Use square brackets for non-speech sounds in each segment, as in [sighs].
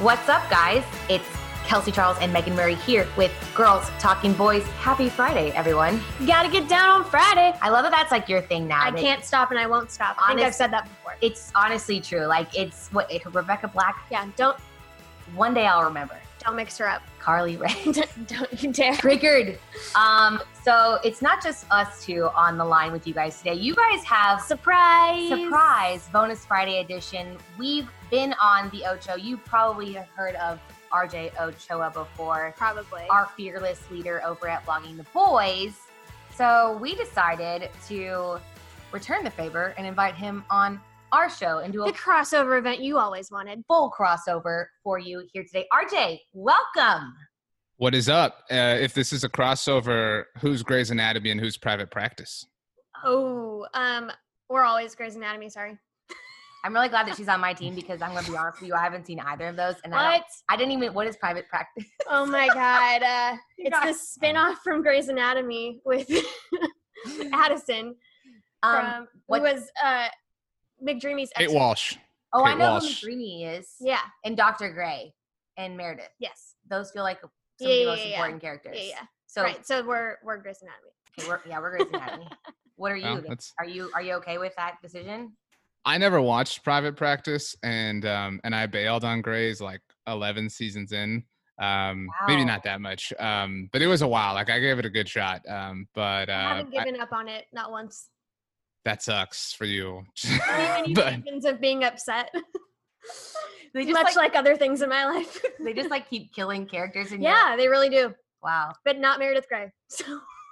What's up, guys? It's Kelsey Charles and Megan Murray here with Girls Talking Boys. Happy Friday, everyone. You gotta get down on Friday. I love that that's like your thing now. I that- can't stop and I won't stop. I think I've said that before. It's honestly true. Like, it's what it, Rebecca Black, Yeah, don't one day I'll remember. Don't mix her up. Carly Rae. [laughs] don't you dare. Triggered. Um, so it's not just us two on the line with you guys today. You guys have Surprise. surprise bonus Friday edition. We've been on the Ocho. You probably have heard of RJ Ochoa before. Probably. our fearless leader over at Blogging the Boys. So we decided to return the favor and invite him on our show and do the a crossover event you always wanted. full crossover for you here today. RJ, welcome. What is up? Uh, if this is a crossover, who's Grey's Anatomy and who's Private Practice? Oh, um, we're always Grey's Anatomy. Sorry. [laughs] I'm really glad that she's on my team because I'm going to be honest with you, I haven't seen either of those, and I, What? I didn't even. What is private practice? [laughs] Oh my god. Uh, [laughs] it's guys- the spin-off from Grey's Anatomy with Addison Um, from what- who was uh McDreamy's Kate Walsh. oh, I know Walsh. who McDreamy is, Yeah. and Dr. Grey and Meredith. Yes. Those feel like some Yeah, of the yeah, most yeah, yeah. important characters. Yeah, yeah. So, right. So we're we're Grey's Anatomy. okay, we're, yeah, we're Grey's Anatomy. [laughs] What are you? Well, Are you are you okay with that decision? I never watched Private Practice, and um, and I bailed on Grey's like 11 seasons in. Um, maybe not that much, um, but it was a while. Like I gave it a good shot, um, but I uh, haven't I- given up on it, not once. That sucks for you. Any [laughs] but reasons of being upset. [laughs] They just Much like, like, other things in my life. [laughs] they just like keep killing characters in your- yeah, they really do. wow. But not Meredith Grey. So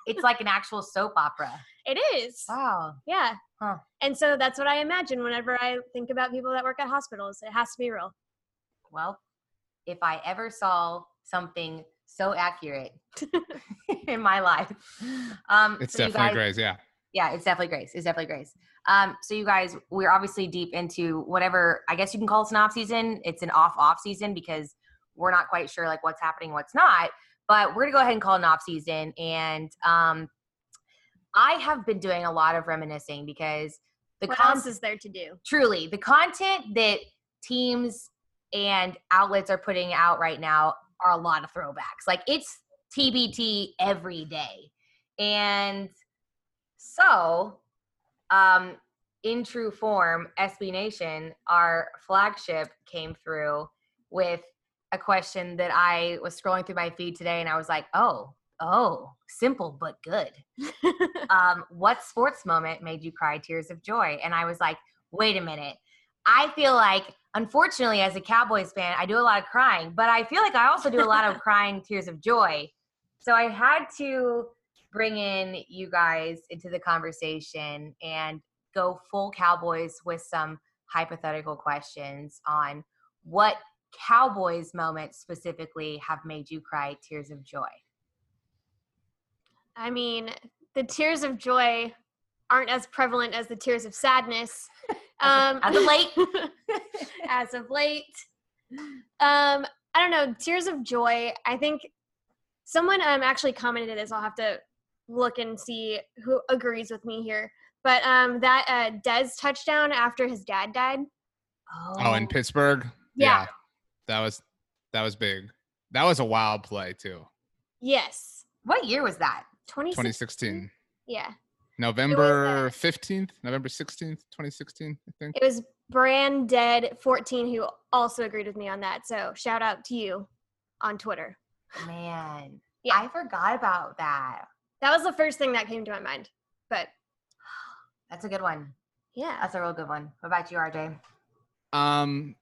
It's like an actual soap opera. it is. Wow. Yeah. Huh. And so that's what I imagine whenever I think about people that work at hospitals. It has to be real. Well, if I ever saw something so accurate in my life, um, it's so you definitely guys- Grey's. Yeah. Yeah, it's definitely Grey's. It's definitely Grey's. Um, so you guys, we're obviously deep into whatever I guess you can call it an off season. It's an off off season because we're not quite sure like what's happening, what's not. But we're gonna go ahead and call it an off season. And um, I have been doing a lot of reminiscing because the what con- else is there to do? truly the content that teams and outlets are putting out right now are a lot of throwbacks. Like it's TBT every day. And so, um, in true form, SB Nation, our flagship, came through with a question that I was scrolling through my feed today and I was like, oh, oh, simple but good [laughs] um, what sports moment made you cry tears of joy? And I was like, wait a minute. I feel like, unfortunately, as a Cowboys fan, I do a lot of crying, but I feel like I also do a lot of [laughs] crying tears of joy. So I had to bring in you guys into the conversation and go full Cowboys with some hypothetical questions on what Cowboys moments specifically have made you cry tears of joy. I mean, the tears of joy aren't as prevalent as the tears of sadness. [laughs] Um, As of late. [laughs] as of late. Um, I don't know. Tears of joy. I think someone um actually commented this. I'll have to look and see who agrees with me here. But um, that uh, Dez touchdown after his dad died. Oh, in Pittsburgh. Yeah. that was that was big. That was a wild play too. Yes. What year was that? 2016. 2016, Yeah. November 15th, November 16th, 2016. I think. It was Brand Dead 14 who also agreed with me on that. So shout out to you on Twitter. Man, Yeah. I forgot about that. That was the first thing that came to my mind. But [gasps] That's a good one. yeah. That's a real good one. What about you, RJ? Um,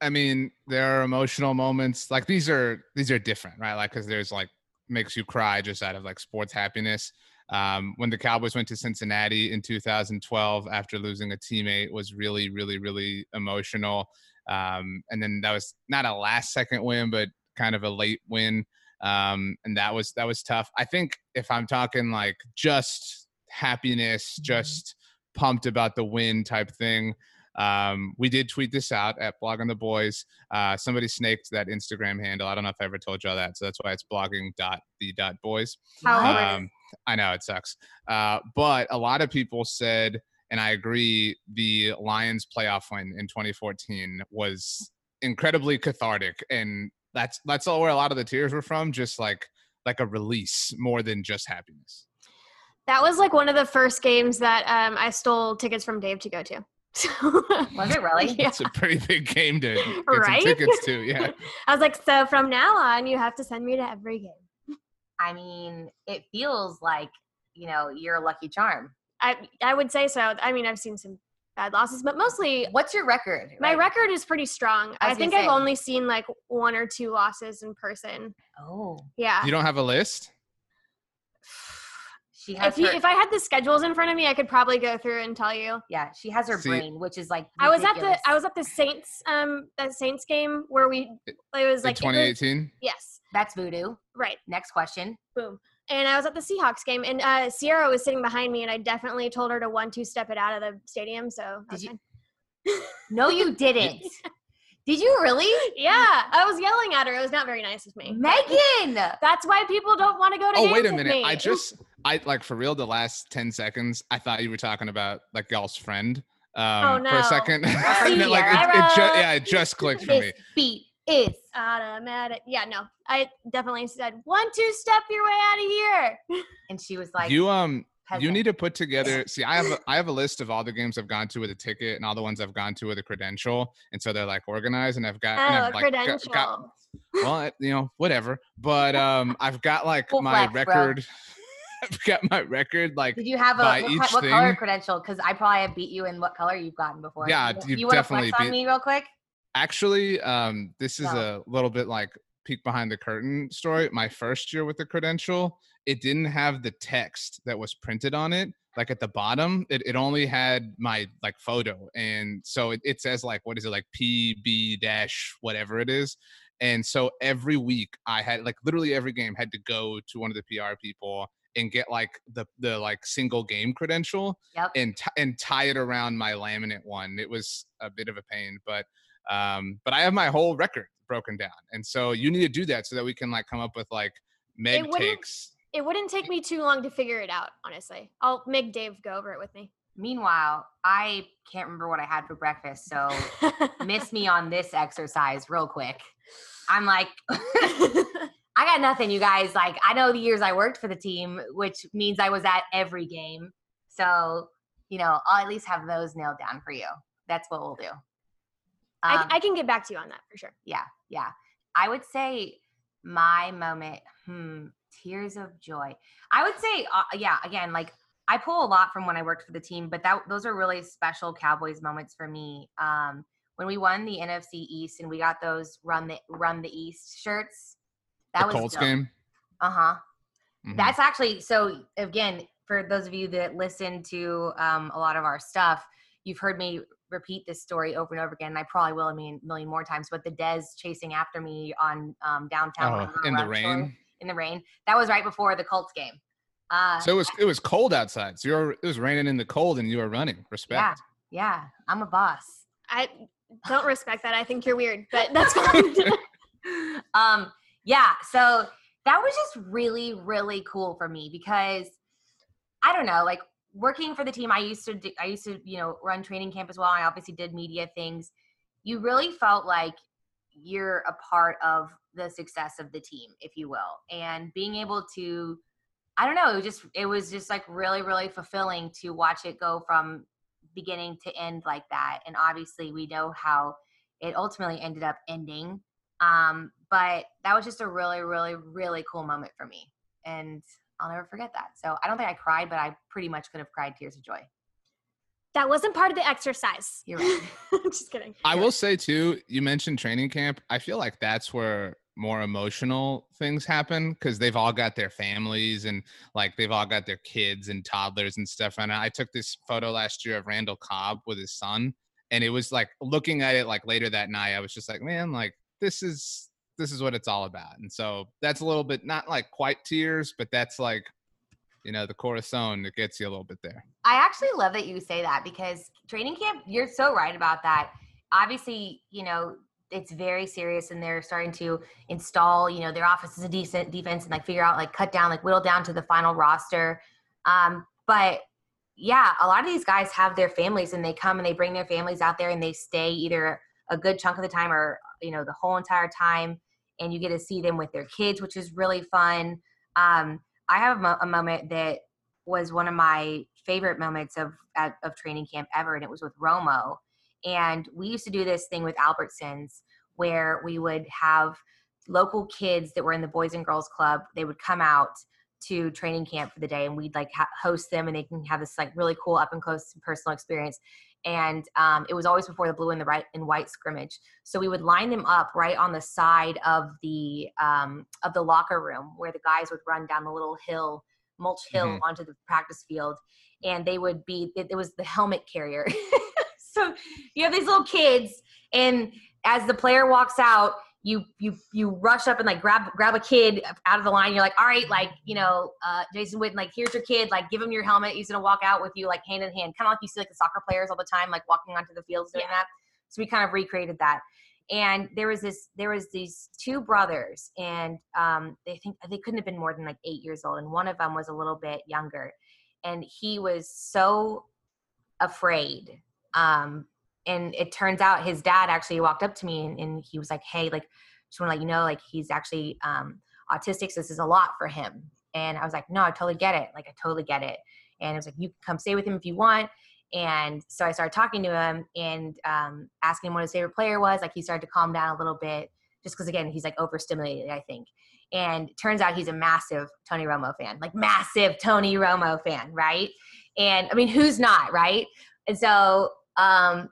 I mean, there are emotional moments. Like these are these are different, right? Like because there's like makes you cry just out of like sports happiness. Um, when the Cowboys went to Cincinnati in 2012 after losing a teammate was really, really, really emotional. Um, and then that was not a last second win, but kind of a late win. Um, and that was that was tough. I think if I'm talking like just happiness, just pumped about the win type thing, um, we did tweet this out at blogging the Boys. Uh, somebody snaked that Instagram handle. I don't know if I ever told y'all that, so that's why it's blogging dot the dot boys. How What? hilarious. Um, I know it sucks, uh, but a lot of people said, and I agree, the Lions playoff win in 2014 was incredibly cathartic, and that's that's all where a lot of the tears were from. Just like like a release more than just happiness. That was like one of the first games that um, I stole tickets from Dave to go to. [laughs] Was it really? Yeah. It's a pretty big game to get Right? some tickets to. [laughs] Yeah. I was like, so from now on, you have to send me to every game. I mean, it feels like, you know, you're a lucky charm. I I would say so. I mean, I've seen some bad losses, but mostly What's your record? my record is pretty strong. I I, think I've only seen like one or two losses in person. Oh, Yeah. You don't have a list? [sighs] she has If you, her, if I had the schedules in front of me, I could probably go through and tell you. yeah, she has her See- brain, which is like I was at the I was at the Saints um that Saints game where we it was like 2018? yes That's voodoo. right Next question. boom and I was at the Seahawks game and uh, Sierra was sitting behind me and I definitely told her to one two step it out of the stadium so that's you- [laughs] No, you didn't. [laughs] Did you really, yeah I was yelling at her it was not very nice of me Megan? [laughs] that's why people don't want to go to Oh, games wait a minute. I just, I like for real, the last 10 seconds, I thought you were talking about like y'all's friend um, Oh, for a second. and like, it, it ju- yeah, it just clicked for me. This beat is automatic yeah no I definitely said one two step your way out of here [laughs] and she was like you, um, you need to put together. See, I have a, I have a list of all the games I've gone to with a ticket and all the ones I've gone to with a credential, and so they're like organized. And I've got, and oh I've, a like, credential got- well, you know, whatever. But um, I've got like Full my flex, bro. record. [laughs] I've got my record like Did you have a what, each what color thing. credential? Because I probably have beat you in what color you've gotten before. Yeah, you, you've want to definitely flex on beat- me real quick? Actually, um, this is No. a little bit like peek behind the curtain story. My first year with the credential, it didn't have the text that was printed on it. Like at the bottom, it, it only had my like photo. And so it, it says like, what is it, like PB dash whatever it is. And so every week I had like literally every game had to go to one of the PR people and get like the the like single game credential Yep. and t- and tie it around my laminate one. It was a bit of a pain, but um, but I have my whole record broken down, and so you need to do that so that we can like come up with like Meg wouldn't- takes. it wouldn't take me too long to figure it out honestly I'll make Dave go over it with me Meanwhile, I can't remember what I had for breakfast, so [laughs] miss me on this exercise real quick. I'm like, [laughs] I got nothing, you guys. Like, I know the years I worked for the team, which means I was at every game. So, you know, I'll at least have those nailed down for you. That's what we'll do. I, Um, I can get back to you on that for sure yeah, yeah. I would say my moment, hmm, tears of joy. I would say, uh, yeah, again, like I pull a lot from when I worked for the team, but that those are really special Cowboys moments for me. Um, when we won the NFC East and we got those run the run the East shirts, that the was Colts dope. game. Uh huh. Mhm. That's actually so. Again, for those of you that listen to um, a lot of our stuff, you've heard me repeat this story over and over again. And I probably will I mean a million, million more times. But the Dez chasing after me on um, downtown Oh, in the Road Shore- rain. in the rain. That was right before the Colts game. Uh, So it was it was cold outside. So you were it was raining in the cold, and you were running. Respect. yeah, I'm a boss. I don't respect that I think you're weird but that's fine [laughs] um, yeah. So that was just really, really cool for me because I don't know, like working for the team, I used to, do, I used to, you know, run training camp as well. I obviously did media things. You really felt like you're a part of the success of the team, if you will, and being able to, I don't know, it was just, it was just like really, really fulfilling to watch it go from beginning to end like that. And obviously, we know how it ultimately ended up ending. Um, but that was just a really, really, really cool moment for me. And I'll never forget that. So I don't think I cried, but I pretty much could have cried tears of joy. That wasn't part of the exercise. You're right. [laughs] Just kidding. I will say too, you mentioned training camp. I feel like that's where more emotional things happen because they've all got their families and like they've all got their kids and toddlers and stuff. And I took this photo last year of Randall Cobb with his son, and it was like looking at it like later that night, I was just like, man, like this is this is what it's all about. And so that's a little bit not like quite tears, but that's like you know the corazon that gets you a little bit there. I actually love that you say that because training camp, you're so right about that. Obviously, you know, it's very serious and they're starting to install, you know, their office is a decent defense and like figure out like cut down, like whittle down to the final roster. Um, but yeah, a lot of these guys have their families and they come and they bring their families out there and they stay either a good chunk of the time or, you know, the whole entire time. And you get to see them with their kids, which is really fun. Um, I have a, mo- a moment that was one of my favorite moments of of training camp ever, and it was with Romo. And we used to do this thing with Albertsons where we would have local kids that were in the Boys and Girls Club. They would come out to training camp for the day, and we'd like ha- host them, and they can have this like really cool up and close personal experience. And um, it was always before the blue and the right and white scrimmage. So we would line them up right on the side of the um, of the locker room where the guys would run down the little hill, mulch hill Mhm. onto the practice field, and they would be. It, it was the helmet carrier. [laughs] so you have these little kids, and as the player walks out, you you you rush up and like grab grab a kid out of the line. You're like, all right, like you know, uh, Jason Witten, like here's your kid, like give him your helmet. He's gonna walk out with you like hand in hand, kind of like you see like the soccer players all the time, like walking onto the fields doing Yeah. that. So we kind of recreated that. And there was this, there was these two brothers, and um, they think they couldn't have been more than like eight years old, and one of them was a little bit younger, and he was so afraid um, and it turns out his dad actually walked up to me and, and he was like, "Hey, like, just want to let you know, like, he's actually um, autistic. So this is a lot for him." And I was like, "No, I totally get it. Like, I totally get it." And it was like, "You can come stay with him if you want." And so I started talking to him and um, asking him what his favorite player was. Like, he started to calm down a little bit, just because again, he's like overstimulated, I think. And turns out he's a massive Tony Romo fan, like massive Tony Romo fan, right? And I mean, who's not, right? And so um,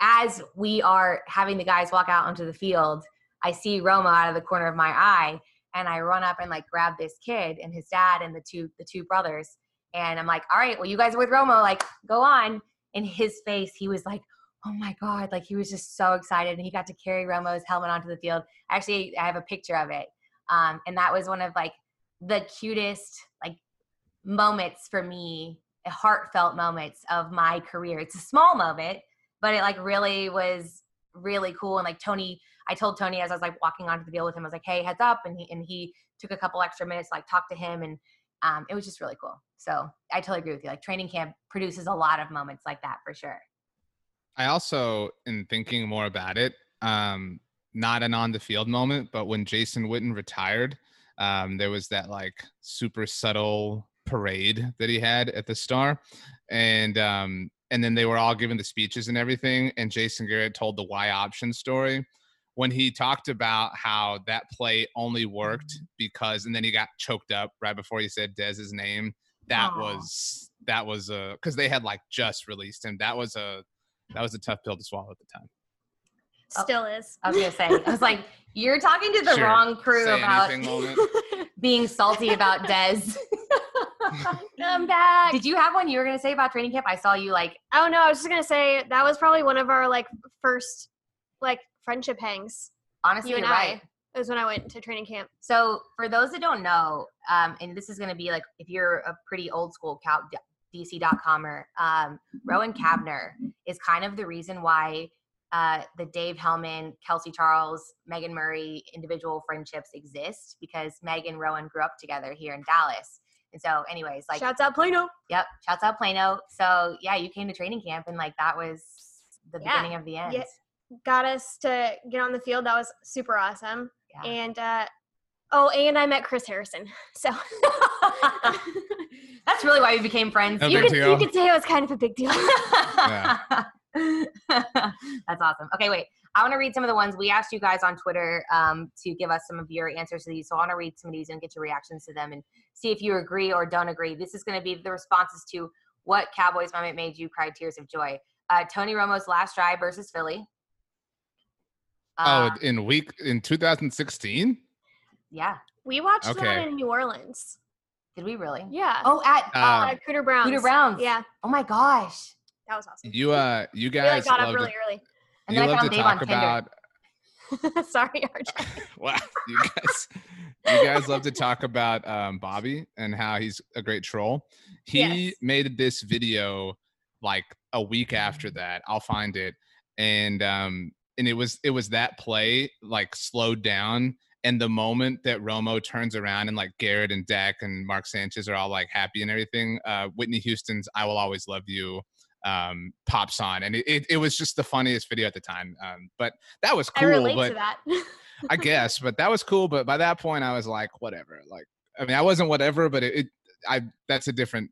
as we are having the guys walk out onto the field, I see Romo out of the corner of my eye, and I run up and like grab this kid and his dad and the two the two brothers, and I'm like, "All right, well, you guys are with Romo, like, go on." In his face, he was like, "Oh my god!" Like he was just so excited, and he got to carry Romo's helmet onto the field. Actually, I have a picture of it, um, and that was one of like the cutest like moments for me, heartfelt moments of my career. It's a small moment, but it like really was really cool. And like Tony, I told Tony as I was like walking onto the field with him, I was like, "Hey, heads up!" And he and he took a couple extra minutes like talk to him, and um, it was just really cool. So I totally agree with you. Like training camp produces a lot of moments like that for sure. I also, in thinking more about it, um, not an on the field moment, but when Jason Witten retired, um, there was that like super subtle parade that he had at the Star, and um, and then they were all giving the speeches and everything. And Jason Garrett told the Y option story when he talked about how that play only worked mm-hmm. because, and then he got choked up right before he said Dez's name. That Aw. was that was a because they had like just released him. That was a that was a tough pill to swallow at the time. Oh. Still is. I was gonna say, I was like, you're talking to the Sure. wrong crew Say about [laughs] being salty about Dez. [laughs] I'm back. Did you have one you were gonna say about training camp? I saw you like Oh no, I was just gonna say that was probably one of our like first like friendship hangs. honestly, You and right. I. It was when I went to training camp. So for those that don't know, um, and this is going to be like if you're a pretty old school cow, DC.comer, um, Rowan Kavner is kind of the reason why uh, the Dave Hellman, Kelsey Charles, Megan Murray individual friendships exist because Meg and Rowan grew up together here in Dallas. And so, anyways, like, Shouts out Plano. yep, shouts out Plano. So, yeah, you came to training camp and like that was the Yeah. beginning of the end. Yeah. Got us to get on the field. That was super awesome. Yeah. And uh, oh, and I met Chris Harrison. So [laughs] That's really why we became friends. No you could you could say it was kind of a big deal. [laughs] That's awesome. Okay, wait. I want to read some of the ones we asked you guys on Twitter um, to give us some of your answers to these. So I want to read some of these and get your reactions to them and see if you agree or don't agree. This is going to be the responses to what Cowboys moment made you cry tears of joy. Uh, Tony Romo's last drive versus Philly. Uh, oh, in week in 2016. yeah. we watched that in New Orleans. Did we really? Yeah. Oh, at Uh, uh, Cooter Browns. Cooter Browns. Yeah, Oh my gosh. that was awesome. You uh, you We like guys got up really to, early. And you then I love found to Dave on Tinder. about. [laughs] Sorry, RJ. [laughs] wow, you guys, you guys love to talk about um, Bobby and how he's a great troll. He Yes. made this video like a week after that. I'll find it, and um, and it was it was that play like slowed down. And the moment that Romo turns around and like Garrett and Dak and Mark Sanchez are all like happy and everything, uh, Whitney Houston's "I Will Always Love You" um, pops on, and it, it, it was just the funniest video at the time. Um, but that was cool. I cool. relate but to that. I [laughs] guess, but that was cool. But by that point, I was like, whatever. Like, I mean, I wasn't whatever, but it, it I that's a different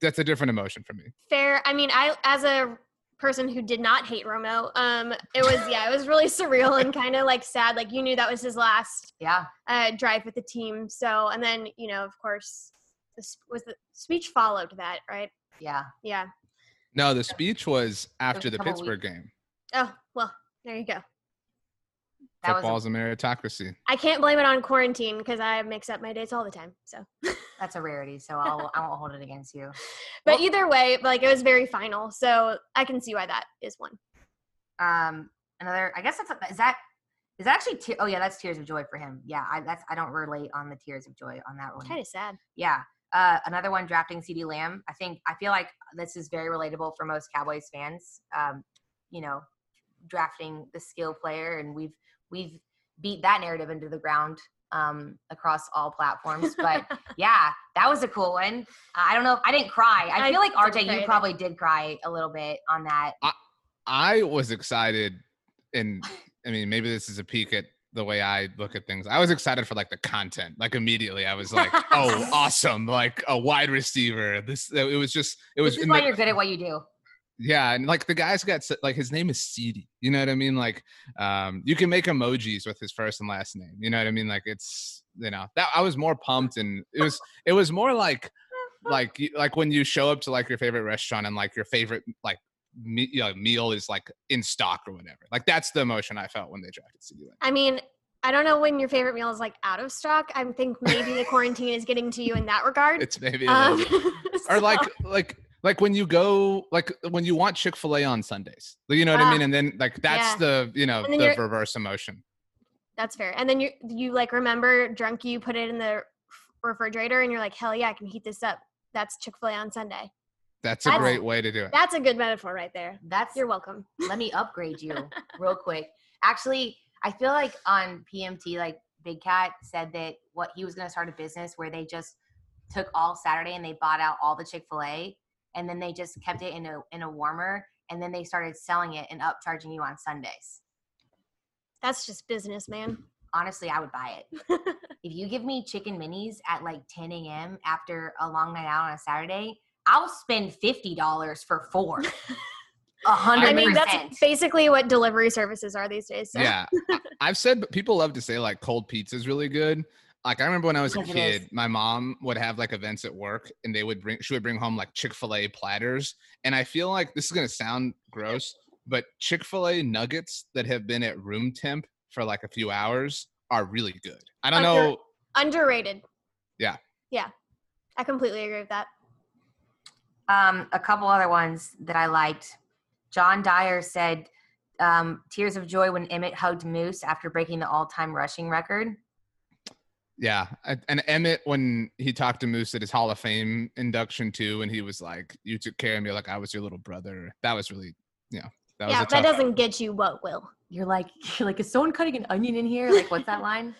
that's a different emotion for me. Fair. I mean, I as a person who did not hate Romo, um, it was [laughs] yeah, it was really surreal and kind of like sad. Like you knew that was his last Yeah. uh, drive with the team. So and then you know, of course, this was the speech followed that, right? Yeah. Yeah. No, the speech was after a the couple Pittsburgh game. Oh well, there you go. That was Football's a meritocracy. I can't blame it on quarantine because I mix up my dates all the time. So, [laughs] that's a rarity. So I'll I won't hold it against you. but Well- either way, like it was very final. So I can see why that is one. Um, another. I guess that's is that is that actually. Te- oh yeah, that's tears of joy for him. Yeah, I that's I don't relate on the tears of joy on that one. Kind of sad. Yeah. Uh, another one drafting CeeDee Lamb. I think I feel like this is very relatable for most Cowboys fans. Um, you know, drafting the skill player, and we've we've beat that narrative into the ground um, across all platforms. [laughs] But yeah, that was a cool one. I don't know. I didn't cry. I I feel like RJ, you either. probably did cry a little bit on that. I was excited, and I mean, maybe this is a peek at the way I look at things. I was excited for like the content. Like immediately, I was like, "Oh, [laughs] awesome! Like a wide receiver." This it was just it was This is why the- you're good at what you do. Yeah, and like the guy's got like his name is CeeDee. You know what I mean? Like, um, you can make emojis with his first and last name. You know what I mean? Like, it's you know that I was more pumped, and it was it was more like like like when you show up to like your favorite restaurant and like your favorite like me, you know, meal is like in stock or whatever. Like that's the emotion I felt when they drafted CeeDee. Lamb. I mean, I don't know when your favorite meal is like out of stock. I think maybe the quarantine is getting to you in that regard. It's maybe Um, bit. [laughs] or like like like when you go like when you want Chick Fil A on Sundays. You know what I Ah, mean? And then like that's yeah. the you know the reverse emotion. That's fair. And then you you like remember drunk you put it in the refrigerator and you're like, hell yeah, I can heat this up. That's Chick Fil A on Sunday. That's a That's- great way to do it. That's a good metaphor right there. That's You're welcome. [laughs] let me upgrade you real quick. Actually, I feel like on PMT, like Big Cat said that what he was going to start a business where they just took all Saturday and they bought out all the Chick Fil A, and then they just kept it in a in a warmer, and then they started selling it and upcharging you on Sundays. That's just business, man. Honestly, I would buy it. [laughs] if you give me chicken minis at like 10 a.m. after a long night out on a Saturday, I'll spend fifty dollars for four. [laughs] A hundred I mean, that's basically what delivery services are these days. So. Yeah, [laughs] I- I've said people love to say like cold pizza is really good. Like I remember when I was a Because it is. kid, my mom would have like events at work, and they would bring she would bring home like Chick Fil A platters, and I feel like this is gonna sound gross, but Chick Fil A nuggets that have been at room temp for like a few hours are really good. I don't Under- know. Underrated. Yeah. Yeah. I completely agree with that. Um, a couple other ones that I liked. John Dyer said, um, "Tears of joy when Emmitt hugged Moose after breaking the all-time rushing record." Yeah, and Emmitt when he talked to Moose at his Hall of Fame induction too, and he was like, "You took care of me like I was your little brother." That was really That was yeah, a if that tough- doesn't get you, what will? You're like, [laughs] you're like, is someone cutting an onion in here? Like, what's that [laughs] line?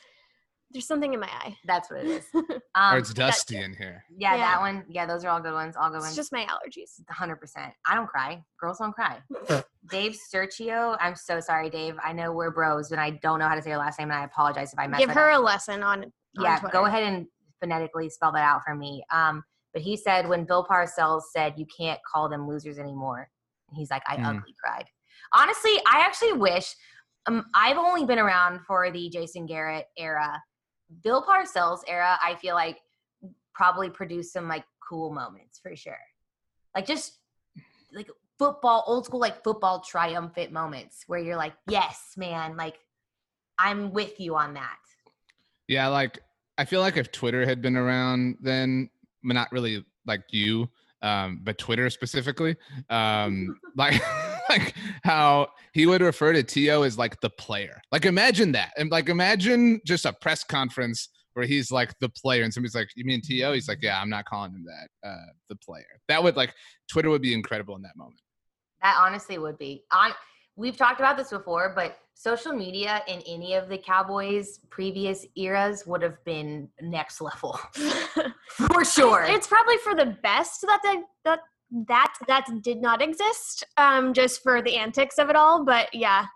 There's something in my eye. That's what it is. [laughs] or Um, it's dusty in here. yeah, Yeah. that one. Yeah, those are all good ones. All good ones. It's ones. just my allergies. hundred percent. I don't cry. Girls don't cry. [laughs] Dave Sergio. I'm so sorry, Dave. I know we're bros, and I don't know how to say your last name, and I apologize if I mess Give her up. a lesson on. on yeah, Twitter. go ahead and phonetically spell that out for me. Um, but he said when Bill Parcells said you can't call them losers anymore, he's like, I Mhm. ugly cried. Honestly, I actually wish. Um, I've only been around for the Jason Garrett era. Bill Parcells era, I feel like probably produced some like cool moments for sure. Like just like football, old school like football triumphant moments where you're like, yes, man, like I'm with you on that. Yeah, like I feel like if Twitter had been around then, not really like you, um, but Twitter specifically, um, [laughs] like like how he would refer to T.O. as like the player. Like imagine that. And like imagine just a press conference where he's like the player and somebody's like, You mean T.O.? He's like, Yeah, I'm not calling him that. Uh the player. That would like Twitter would be incredible in that moment. That honestly would be. On we've talked about this before, but social media in any of the Cowboys previous eras would have been next level [laughs] for sure. It's probably for the best that the, that that that did not exist. Um, just for the antics of it all. But yeah,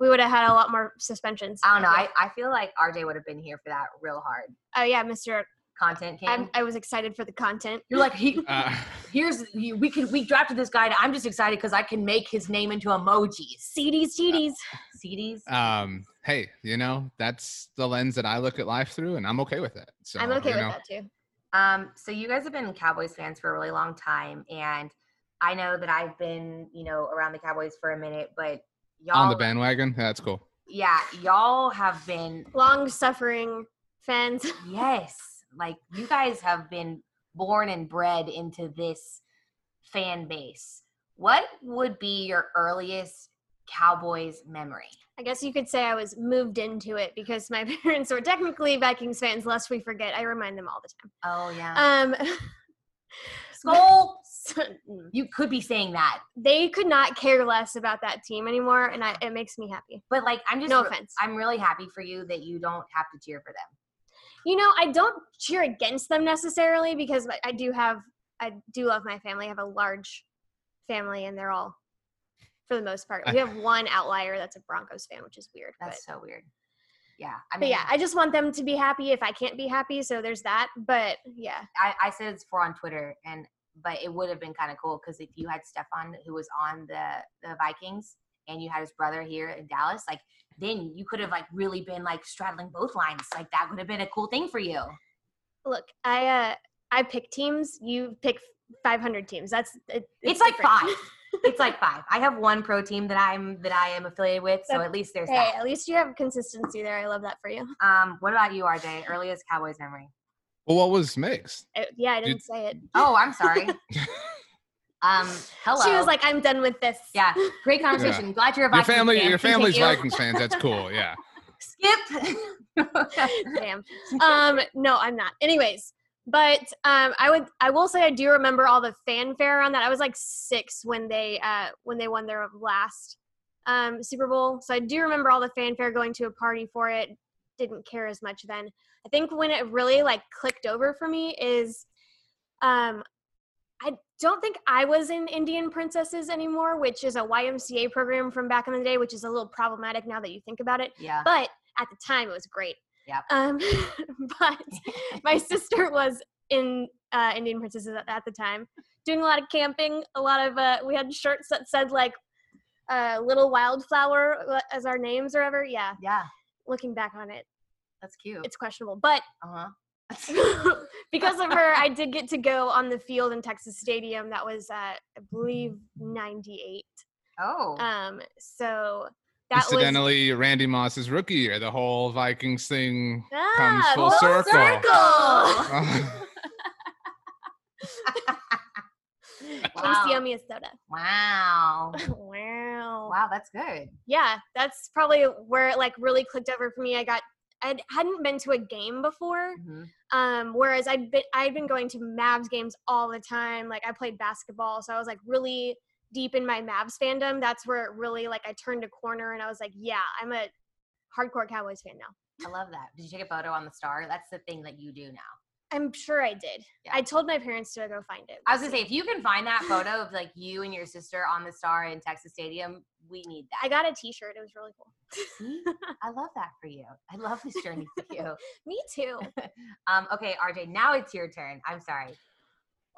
we would have had a lot more suspensions. I don't know. I. I feel like RJ would have been here for that real hard. Oh yeah, Mr. Content king. I'm, I was excited for the content. You're like he. [laughs] Uh, Here's we can we drafted this guy. And I'm just excited because I can make his name into emojis. CDs, TDs. CDs. um, hey, you know, that's the lens that I look at life through, and I'm okay with it. So I'm okay you with know, that too. Um, so you guys have been Cowboys fans for a really long time, and I know that I've been, you know, around the Cowboys for a minute, but y'all, on the bandwagon. That's cool. yeah, y'all have been, Long suffering fans. [laughs] yes, like you guys have been born and bred into this fan base. What would be your earliest Cowboys memory? I guess you could say I was moved into it because my [laughs] parents were technically Vikings fans, lest we forget. I remind them all the time. Oh yeah. Um, [laughs] Skull. You could be saying that, they could not care less about that team anymore, and I, it makes me happy. but like I'm just, No re- offense. I'm really happy for you that you don't have to cheer for them. You know, I don't cheer against them necessarily because I do have, I do love my family. I have a large family, and they're all, for the most part, we have one outlier that's a Broncos fan, which is weird. But, That's so weird. Yeah, I but mean, yeah, I just want them to be happy if I can't be happy. So there's that. But yeah, I, I said it's for on Twitter, and but it would have been kind of cool because if you had Stefon who was on the the Vikings and you had his brother here in Dallas, like then you could have like really been like straddling both lines. Like that would have been a cool thing for you. look, I uh, I pick teams. You pick 500 teams. That's it, It's, like different. five. [laughs] it's like five. I have one pro team that I'm that I am affiliated with, so at least there's Hey, that. at least you have consistency there. I love that for you. Um, what about you, RJ? Earliest Cowboys memory? Well, what was mix? Uh, yeah, I Did- didn't say it. Oh, I'm sorry. [laughs] um, hello. She was like, "I'm done with this." yeah, great conversation. Glad you're a Your Vikings family, fan. your family's Continue. Vikings fans. That's cool. [laughs] Yeah. Skip. [laughs] Damn. Um, no, I'm not. Anyways, but um, I would, I will say, I do remember all the fanfare around that. I was like six when they, uh, when they won their last um, Super Bowl, so I do remember all the fanfare. Going to a party for it, didn't care as much then. I think when it really like clicked over for me is, um, I don't think I was in Indian Princesses anymore, which is a YMCA program from back in the day, which is a little problematic now that you think about it yeah. but at the time it was great. Yep. Um, [laughs] but my sister was in uh, Indian Princesses at, at the time, doing a lot of camping. A lot of uh, we had shirts that said like uh, "Little Wildflower" uh, as our names or ever. Yeah, Yeah, looking back on it, that's cute. it's questionable. But Uh huh. [laughs] because of her, I [laughs] did get to go on the field in Texas Stadium. That was, uh, I believe, '98. Oh. Um, so that was Incidentally, Randy Moss's rookie year, the whole Vikings thing comes Ah, full full circle. circle. [laughs] Wow. Tasty yummy soda. wow. [laughs] wow. Wow, that's good. Yeah, that's probably where it like really clicked over for me. I got I hadn't been to a game before. Mhm. Um, whereas I'd been I'd been going to Mavs games all the time. Like I played basketball, so I was like really deep in my Mavs fandom, that's where it really like I turned a corner and I was like, yeah, I'm a hardcore Cowboys fan now. I love that. Did you take a photo on the star? That's the thing that you do now. I'm sure I did. Yeah. I told my parents to go find it. I was gonna say, if you can find that photo of like you and your sister on the star in Texas Stadium, we need that. I got a T-shirt. It was really cool. See? I love that for you. I love this journey for you. [laughs] Me too. [laughs] Um, okay, RJ, now it's your turn. I'm sorry.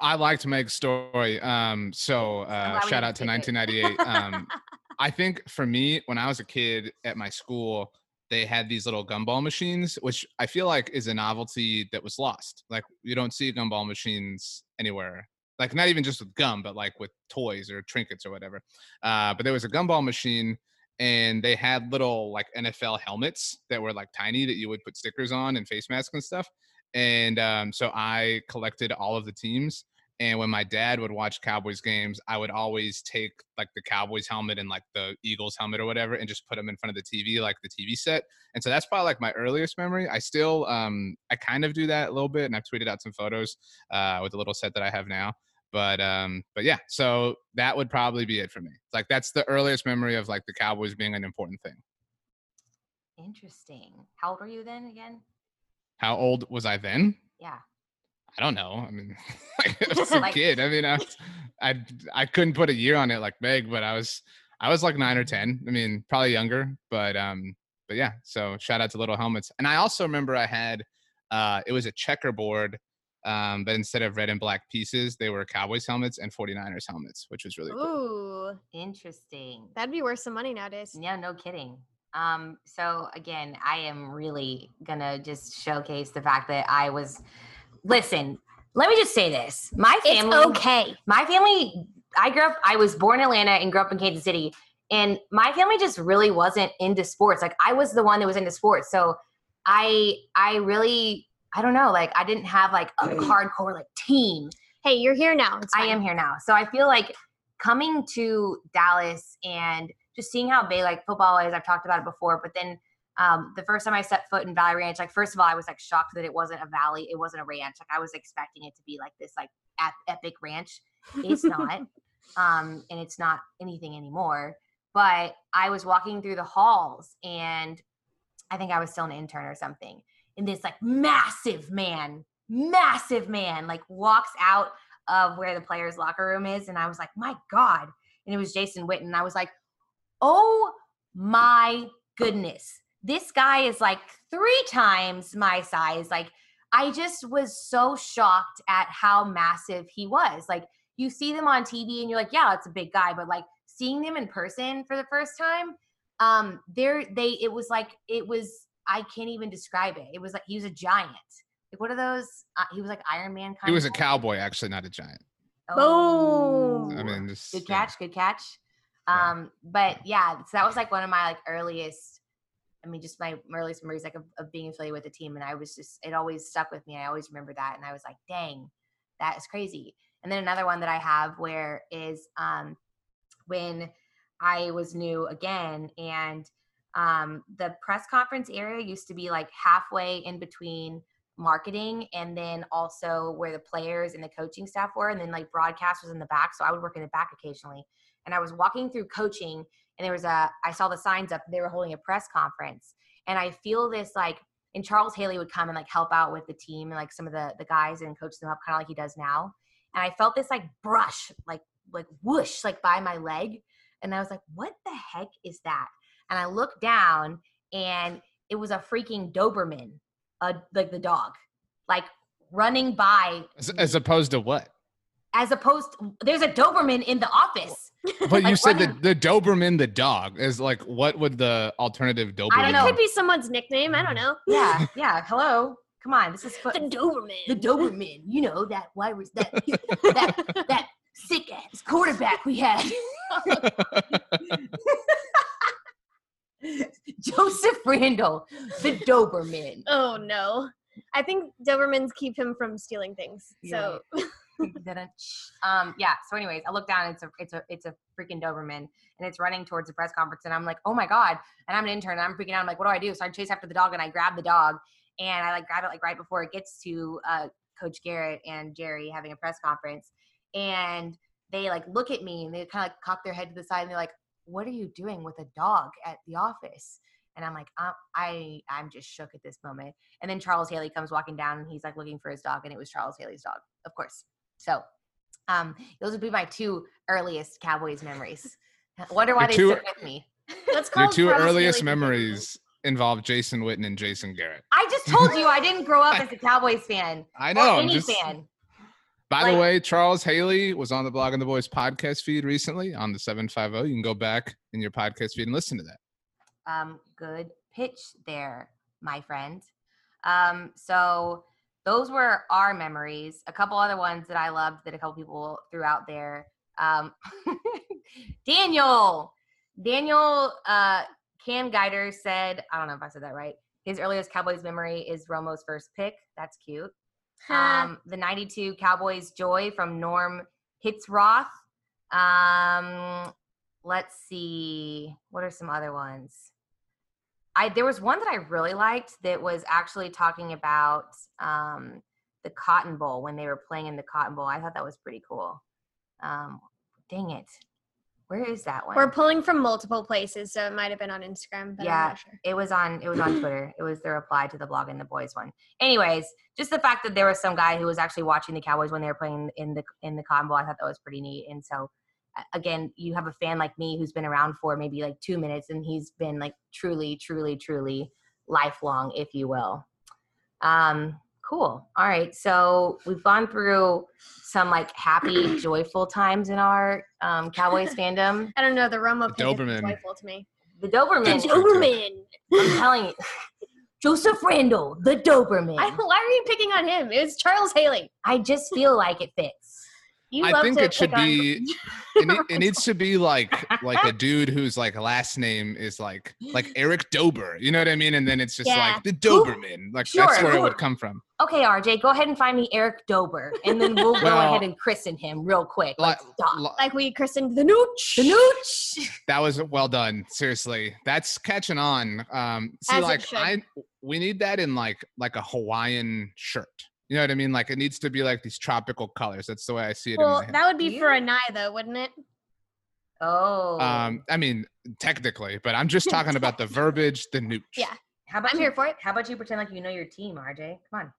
I liked make story. Um, so uh, shout out to 1998. Um, [laughs] I think for me, when I was a kid at my school, they had these little gumball machines, which I feel like is a novelty that was lost. Like you don't see gumball machines anywhere. Like not even just with gum, but like with toys or trinkets or whatever. Uh, but there was a gumball machine, and they had little like NFL helmets that were like tiny that you would put stickers on and face masks and stuff. And um, so I collected all of the teams. And when my dad would watch Cowboys games, I would always take like the Cowboys helmet and like the Eagles helmet or whatever and just put them in front of the TV, like the TV set. And so that's probably like my earliest memory. I still, um, I kind of do that a little bit and I've tweeted out some photos uh, with the little set that I have now. But, um, but yeah, so that would probably be it for me. Like that's the earliest memory of like the Cowboys being an important thing. Interesting. How old were you then again? How old was I then? Yeah. I don't know. I mean, [laughs] I was a Like- kid. I mean, I, [laughs] I I couldn't put a year on it like Meg, but I was I was like nine or ten. I mean, probably younger, but um, but yeah. So shout out to Little Helmets. And I also remember I had uh, it was a checkerboard, um, but instead of red and black pieces, they were Cowboys helmets and 49ers helmets, which was really cool. Ooh, Interesting. that'd be worth some money nowadays. Yeah, no kidding. Um, so again, I am really gonna just showcase the fact that I was listen, let me just say this. My family It's okay. my family i grew up i was born in atlanta and grew up in kansas city and my family just really wasn't into sports like i was the one that was into sports so i i really i don't know like i didn't have like a [clears throat] hardcore like team Hey, you're here now. I am here now so i feel like coming to dallas and just seeing how big like football is i've talked about it before but then um, the first time I set foot in Valley Ranch, like first of all, I was like shocked that it wasn't a valley, it wasn't a ranch. Like I was expecting it to be like this like ep- epic ranch. It's not, [laughs] um, and it's not anything anymore. But I was walking through the halls, and I think I was still an intern or something, and this like massive man, massive man, like walks out of where the players' locker room is, and I was like, my god! And it was Jason Witten, I was like, oh my goodness this guy is like three times my size. Like, I just was so shocked at how massive he was. Like, you see them on TV and you're like, yeah, it's a big guy, but like seeing them in person for the first time, um, there they it was like it was I can't even describe it. It was like he was a giant. Like, what are those? Uh, he was like Iron Man kind He was a of. cowboy, actually, not a giant. Boom. I mean, just good yeah. catch, good catch. Um, but yeah, so that was like one of my like earliest. I mean, just my earliest memories like of, of being affiliated with the team, and I was just it always stuck with me. I always remember that, and I was like, dang, that is crazy. And then another one that I have where is um when I was new again, and um the press conference area used to be like halfway in between marketing and then also where the players and the coaching staff were and then like broadcast was in the back so i would work in the back occasionally and i was walking through coaching and there was a i saw the signs up they were holding a press conference and i feel this like and charles haley would come and like help out with the team and like some of the the guys and coach them up kind of like he does now and i felt this like brush like like whoosh like by my leg and i was like what the heck is that and i looked down and it was a freaking doberman uh, like the dog, like running by, As, as opposed to what? as opposed to, there's a Doberman in the office. But [laughs] you Like said the, the Doberman, the dog, is like what would the alternative Doberman? I don't It know. could be someone's nickname. I don't know. Yeah, [laughs] yeah. Hello, come on. This is foot, The Doberman. the Doberman. You know that why was that [laughs] that that sick ass quarterback we had, Joseph Randall, the Doberman. Oh no. I think Dobermans keep him from stealing things. So Da-dun. Um yeah so anyways i look down it's a it's a it's a freaking doberman and it's running towards the press conference and i'm like oh my god and i'm an intern and i'm freaking out i'm like what do i do so i chase after the dog and i grab the dog and i like grab it like right before it gets to uh coach garrett and jerry having a press conference and they like look at me and they kind of like cock their head to the side and they're like, "What are you doing with a dog at the office?" And I'm like, um, I I'm just shook at this moment. And then Charles Haley comes walking down and he's like looking for his dog, and it was Charles Haley's dog, of course. So, um, those would be my two earliest Cowboys memories. [laughs] Wonder why Your they two- stick with me. [laughs] Let's [laughs] Your two earliest Haley memories involve Jason Witten and Jason Garrett. I just told you I didn't grow up as a Cowboys fan. I know. I'm any just- fan. By Like- the way, Charles Haley was on the Blogging the Boys podcast feed recently on the 750. You can go back in your podcast feed and listen to that. um, good pitch there, my friend. Um, so those were our memories. A couple other ones that I loved that a couple people threw out there. Um, [laughs] Daniel, Daniel, uh, Cam Guider said, I don't know if I said that right. His earliest Cowboys memory is Romo's first pick. That's cute. Um, the 92 Cowboys Joy from Norm Hitzroth. Um, let's see. What are some other ones? I there was one that I really liked that was actually talking about um, the Cotton Bowl when they were playing in the Cotton Bowl. I thought that was pretty cool. Um, dang it, where is that one? We're pulling from multiple places, so it might have been on Instagram, but Yeah. I'm not sure. it was on it was on Twitter. It was the reply to the Blogging the Boys one. Anyways, just the fact that there was some guy who was actually watching the Cowboys when they were playing in the in the Cotton Bowl, I thought that was pretty neat. And so again, you have a fan like me who's been around for maybe like two minutes and he's been like truly, truly, truly lifelong, if you will. Um, cool. All right. So we've gone through some like happy, [clears throat] joyful times in our um Cowboys [laughs] fandom. I don't know. The Romo The pick is Doberman. joyful to me. The Doberman. That's true, too. Doberman. I'm telling you. Joseph Randle, the Doberman. I, I, why are you picking on him? It was Charles Haley. I just feel like it fits. You I think it should be. [laughs] It, ne- it needs to be like like a dude whose like last name is like like Eric Dober. You know what I mean? And then it's just Yeah. like the Doberman. Like that's Sure, where it would come from. Okay, RJ, go ahead and find me Eric Dober, and then we'll go Well, ahead and christen him real quick. Like, Li- stop. li- like we christened the Nooch. The Nooch. [laughs] that was well done. Seriously, that's catching on. Um, see, As like. I, we need that in like like a Hawaiian shirt. You know what I mean? Like it needs to be like these tropical colors. That's the way I see it. in Well, my head. that would be for You- a Nye though, wouldn't it? Oh. Um, I mean, technically, but I'm just talking about the verbiage, the [laughs] nooch. Yeah. how about I'm you, here for it. How about you pretend like you know your team, RJ? Come on.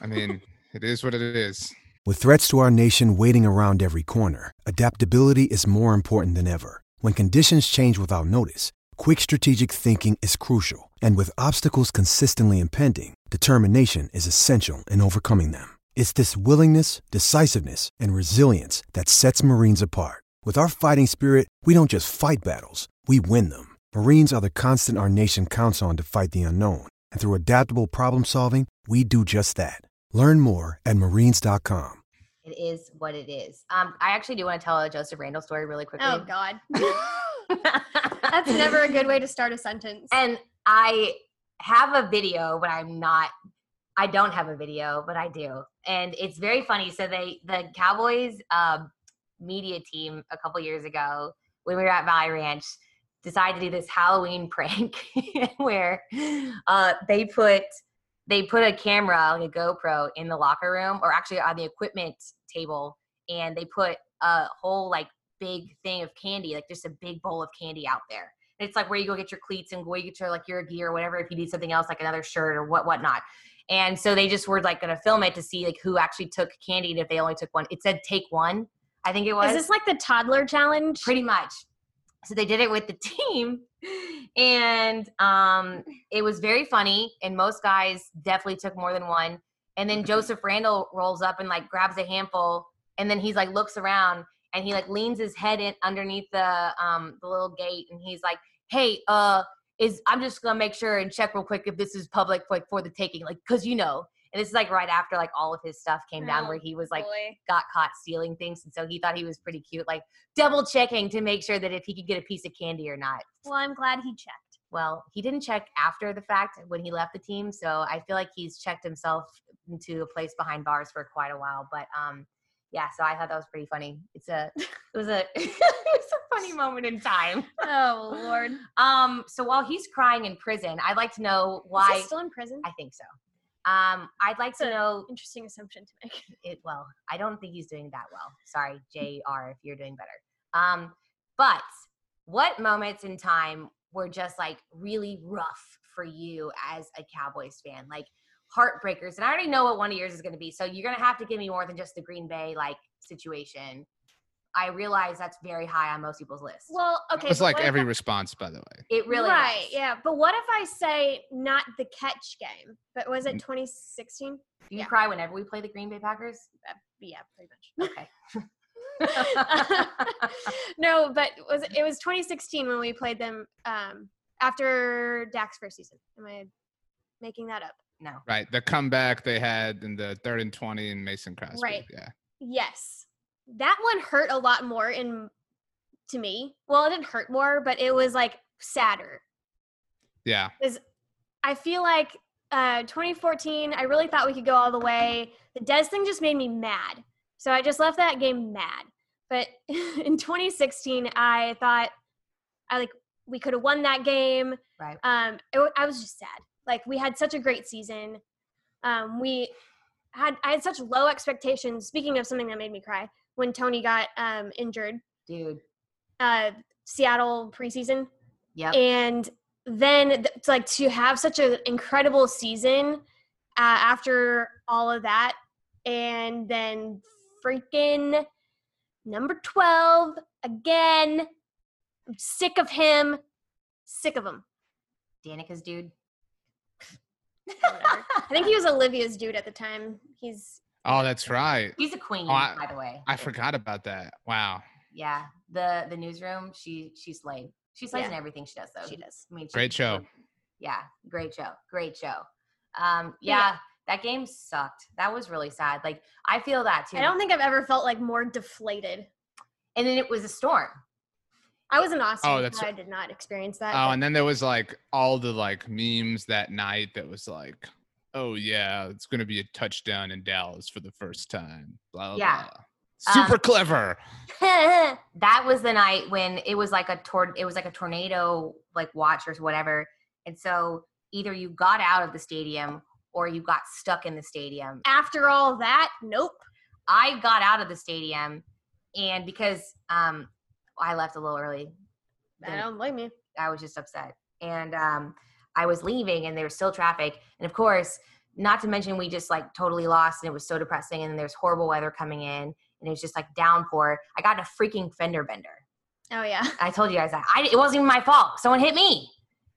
I mean, it is what it is. With threats to our nation waiting around every corner, adaptability is more important than ever. When conditions change without notice, quick strategic thinking is crucial. And with obstacles consistently impending, determination is essential in overcoming them. It's this willingness, decisiveness, and resilience that sets Marines apart. With our fighting spirit, we don't just fight battles, we win them. Marines are the constant our nation counts on to fight the unknown. And through adaptable problem solving, we do just that. Learn more at marines.com. It is what it is. Um, I actually do want to tell a Joseph Randle story really quickly. Oh God. [laughs] [laughs] That's never a good way to start a sentence. And I have a video, but I'm not. I don't have a video, but I do, and it's very funny. So they, the Cowboys um, media team, a couple years ago, when we were at Valley Ranch, decided to do this Halloween [laughs] prank [laughs] where uh, they put they put a camera, like a GoPro, in the locker room, or actually on the equipment table, and they put a whole like big thing of candy, like just a big bowl of candy out there. It's like where you go get your cleats and where you get your like your gear or whatever if you need something else like another shirt or what whatnot. And so they just were like gonna film it to see like who actually took candy and if they only took one. It said take one, I think it was Is this like the toddler challenge? pretty much. So they did it with the [laughs] team, and um, it was very funny. And most guys definitely took more than one. And then [laughs] Joseph Randle rolls up and like grabs a handful, and then he's like looks around and he like leans his head in underneath the um the little gate, and he's like, "Hey, uh, is I'm just gonna make sure and check real quick if this is public like for the taking, like because you know." And this is like right after like all of his stuff came down, Oh, where he was like Boy. got caught stealing things, and so he thought he was pretty cute, like double checking to make sure that if he could get a piece of candy or not. Well, I'm glad he checked. Well, he didn't check after the fact when he left the team, so I feel like he's checked himself into a place behind bars for quite a while. But um, yeah, so I thought that was pretty funny. It's a, [laughs] it was a, [laughs] it was a funny moment in time. [laughs] Oh Lord. Um, so while he's crying in prison, I'd like to know Is why. he still in prison? I think so. Um, I'd like to know Interesting assumption to make. it. Well, I don't think he's doing that well. Sorry, Jr. If you're doing better. Um, but what moments in time were just like really rough for you as a Cowboys fan? Like heartbreakers. And I already know what one of yours is going to be. So you're going to have to give me more than just the Green Bay like situation. I realize that's very high on most people's list. Well, okay. It's like every I- response, by the way. it really right, is. yeah. But what if I say not the catch game, but was it Mm. 2016? Do you Yeah. cry whenever we play the Green Bay Packers? Yeah, pretty much. Okay. [laughs] [laughs] no, but was it was 2016 when we played them um, after Dak's first season. Am I making that up? No. Right. The comeback they had in the third and 20 in Mason Crosby. Right. Yeah. Yes, that one hurt a lot more in to me. Well, it didn't hurt more, but it was like sadder. Yeah. Because I feel like uh, 2014, I really thought we could go all the way. The Dez thing just made me mad. So I just left that game mad. But [laughs] in 2016, I thought I like we could have won that game. Right. Um, it, I was just sad. Like we had such a great season. Um, we had I had such low expectations. Speaking of something that made me cry, when Tony got um, injured, Dude. uh, Seattle preseason, Yeah, and then th- like to have such an incredible season uh, after all of that and then freaking number 12 again i'm sick of him sick of him Danica's dude. Whatever. [laughs] i think he was olivia's dude at the time he's Oh, that's right. She's a queen, Oh, I- by the way. I forgot about that. Wow. Yeah. The the newsroom, she she slayed. She slays Yeah. in everything she does though. she does I mean, Great she's- show. Yeah, great show. Great show. Um, yeah. yeah, that game sucked. That was really sad. Like I feel that too. i don't think i've ever felt like more deflated and then it was a storm. I was in austin Oh, that's- i did not experience that Oh, but- and then there was like all the like memes that night that was like, oh yeah, it's gonna be a touchdown in Dallas for the first time. Blah blah. Yeah. blah. Super clever. [laughs] that was the night when it was like a tor- it was like a tornado like watch or whatever. And so either you got out of the stadium or you got stuck in the stadium. after all that nope I got out of the stadium and because um I left a little early. i don't blame you I was just upset. And um I was leaving and there was still traffic. And of course, not to mention we just like totally lost and it was so depressing and there's horrible weather coming in and it was just like downpour. I got a freaking fender bender. oh yeah [laughs] I told you guys that. I, it wasn't even my fault. Someone hit me.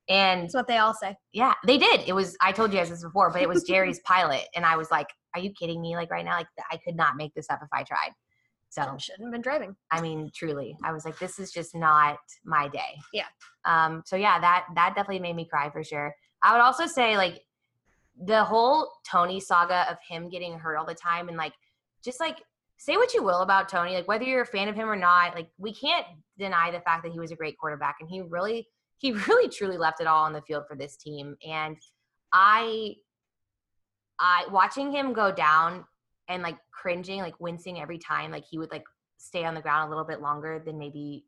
And that's what they all say yeah, they did. It was, I told you guys this before, but it was Jerry's [laughs] pilot. And I was like, are you kidding me? Like right now, like I could not make this up if I tried. So, shouldn't have been driving I mean, truly, I was like, this is just not my day. Yeah. Um, so yeah, that, that definitely made me cry for sure. I would also say like the whole Tony saga of him getting hurt all the time and like, just like, say what you will about Tony, like whether you're a fan of him or not, like we can't deny the fact that he was a great quarterback and he really, he [laughs] really truly left it all on the field for this team. And I, I watching him go down and like cringing, like wincing every time, like he would like stay on the ground a little bit longer than maybe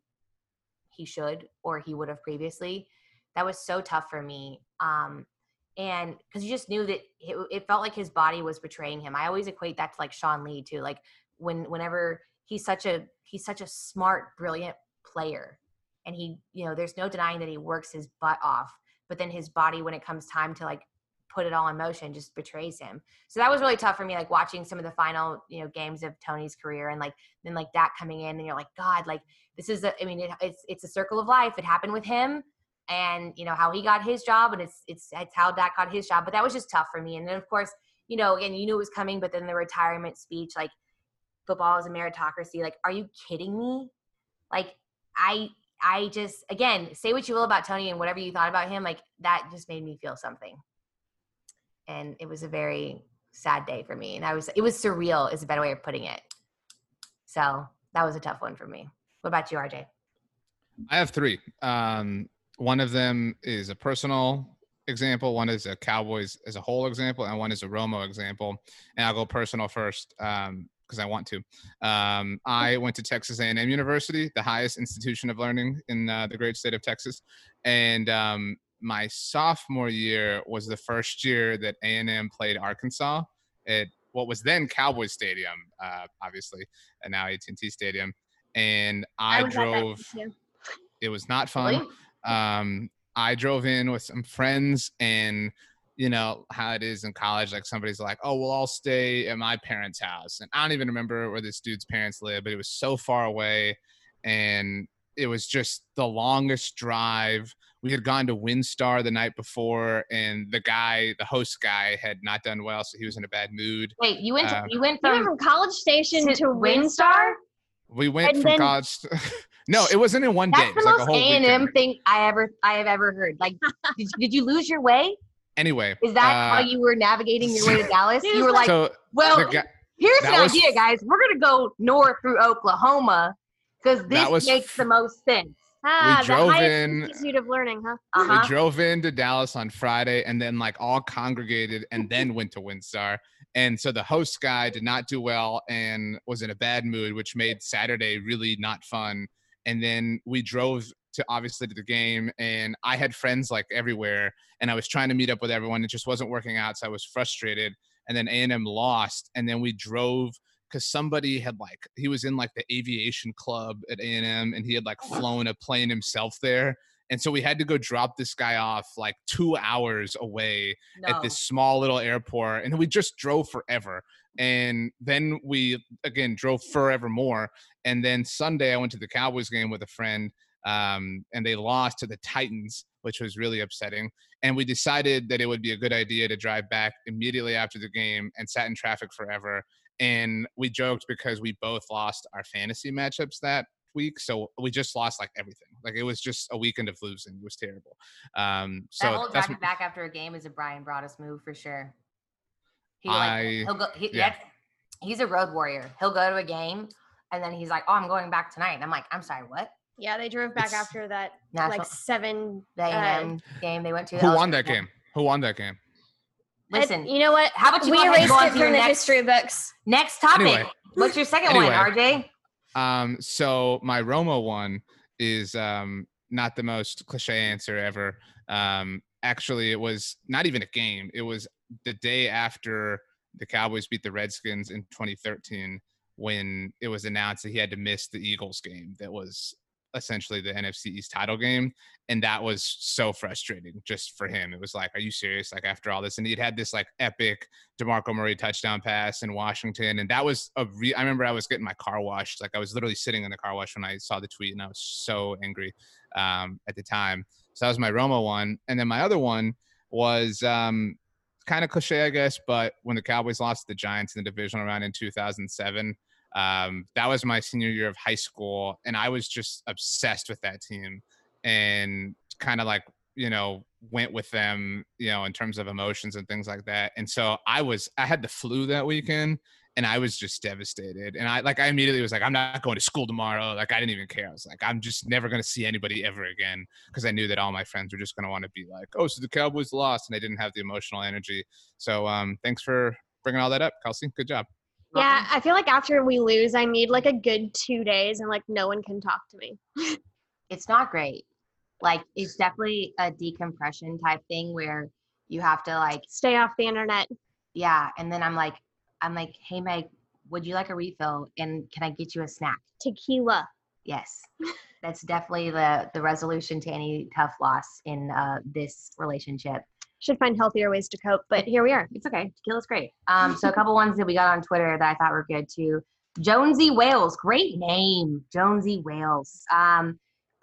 he should or he would have previously. That was so tough for me. Um, and because you just knew that it, it felt like his body was betraying him. I always equate that to like Sean Lee too. Like when whenever he's such a he's such a smart, brilliant player, and he you know there's no denying that he works his butt off. But then his body, when it comes time to like put it all in motion, just betrays him. So that was really tough for me. Like watching some of the final you know games of Tony's career, and like then like that coming in, and you're like, God, like this is a, I mean, it, it's it's a circle of life. It happened with him and you know how he got his job and it's it's it's how Dak got his job. But that was just tough for me. And then of course, you know, again, you knew it was coming, but then the retirement speech, like football is a meritocracy. Like, are you kidding me? Like, I I just again say what you will about Tony and whatever you thought about him, like that just made me feel something. And it was a very sad day for me. And I was it was surreal is a better way of putting it. So that was a tough one for me. What about you, RJ? I have three. Um, one of them is a personal example. One is a Cowboys as a whole example, and one is a Romo example. And I'll go personal first because I want to. Um, I went to Texas A&M University, the highest institution of learning in uh, the great state of Texas, and um, my sophomore year was the first year that A and M played Arkansas at what was then Cowboys Stadium, uh, obviously, and now AT&T Stadium. And I, that drove. It was not fun. Um, I drove in with some friends, and you know how it is in college. Like somebody's like, "Oh, we'll all stay at my parents' house," and I don't even remember where this dude's parents live, but it was so far away, and it was just the longest drive. We had gone to WinStar the night before, and the guy, the host guy, had not done well, so he was in a bad mood. Wait, you went to, Uh, you went You went from from College Station to to WinStar. WinStar? We went And from then- college. [laughs] no, it wasn't in one day. That's It the was a most whole A and M thing I ever I have ever heard. Like, [laughs] did, did you lose your way? Anyway, Is that uh, how you were navigating your way to [laughs] Dallas? You were like, so well, the guy, here's an was- idea, guys. We're gonna go north through Oklahoma because this was makes the most sense. Ah, the drove in- institute of learning, huh? Uh-huh. We drove into Dallas on Friday and then like all congregated and then [laughs] went to WinStar. And so the host guy did not do well and was in a bad mood, which made Saturday really not fun. And then we drove to obviously to the game and I had friends like everywhere and I was trying to meet up with everyone. It just wasn't working out. So I was frustrated. And then A&M lost. And then we drove because somebody had like he was in like the aviation club at A&M and he had like flown a plane himself there and so we had to go drop this guy off like two hours away No. at this small little airport and we just drove forever and then we again drove forever more and then sunday i went to the cowboys game with a friend um, and they lost to the titans which was really upsetting and we decided that it would be a good idea to drive back immediately after the game and sat in traffic forever and we joked because we both lost our fantasy matchups that week so we just lost like everything like it was just a weekend of losing it was terrible um so that whole that's driving back after a game is a Bryan Broaddus move for sure. He I- like he'll go. He, yeah. that's- he's a road warrior. He'll go to a game and then he's like, "Oh, I'm going back tonight." And I'm like, "I'm sorry, what?" Yeah, they drove back It's- after that National like seven. uh, game they went to. who won that game who won that game I- Listen, you know what? how about you we go ahead and erased go it from the next- history books. next topic. Anyway. What's your second Anyway. one, RJ? Um, so my Romo one is um not the most cliche answer ever. Um, actually, it was not even a game. It was the day after the Cowboys beat the Redskins in 2013 when it was announced that he had to miss the Eagles game. That was essentially the NFC East title game, and that was so frustrating just for him. It was like, are you serious? Like after all this, and he'd had this like epic DeMarco Murray touchdown pass in Washington. And that was a re- I remember I was getting my car washed. Like I was literally sitting in the car wash when I saw the tweet and I was so angry um, at the time. So that was my Romo one. And then my other one was um, kind of cliche, I guess, but when the Cowboys lost to the Giants in the divisional round in 2007, um, that was my senior year of high school. And I was just obsessed with that team and kind of like, you know, went with them, you know, in terms of emotions and things like that. And so I was, I had the flu that weekend and I was just devastated. And I like, I immediately was like, I'm not going to school tomorrow. Like, I didn't even care. I was like, I'm just never going to see anybody ever again because I knew that all my friends were just going to want to be like, oh, so the Cowboys lost. And I didn't have the emotional energy. So um, thanks for bringing all that up, Kelsey. Good job. Yeah, I feel like after we lose, I need like a good two days and like no one can talk to me. [laughs] it's not great. Like it's definitely a decompression type thing where you have to like, Stay off the internet. yeah. And then I'm like, I'm like, hey Meg, would you like a refill? And can I get you a snack? Tequila. Yes. [laughs] That's definitely the the resolution to any tough loss in uh, this relationship. Should find healthier ways to cope, but here we are. It's okay. Tequila's great. Um, so a couple ones that we got on Twitter that I thought were good too. Jonesy Wales, great name, Jonesy Wales. Um,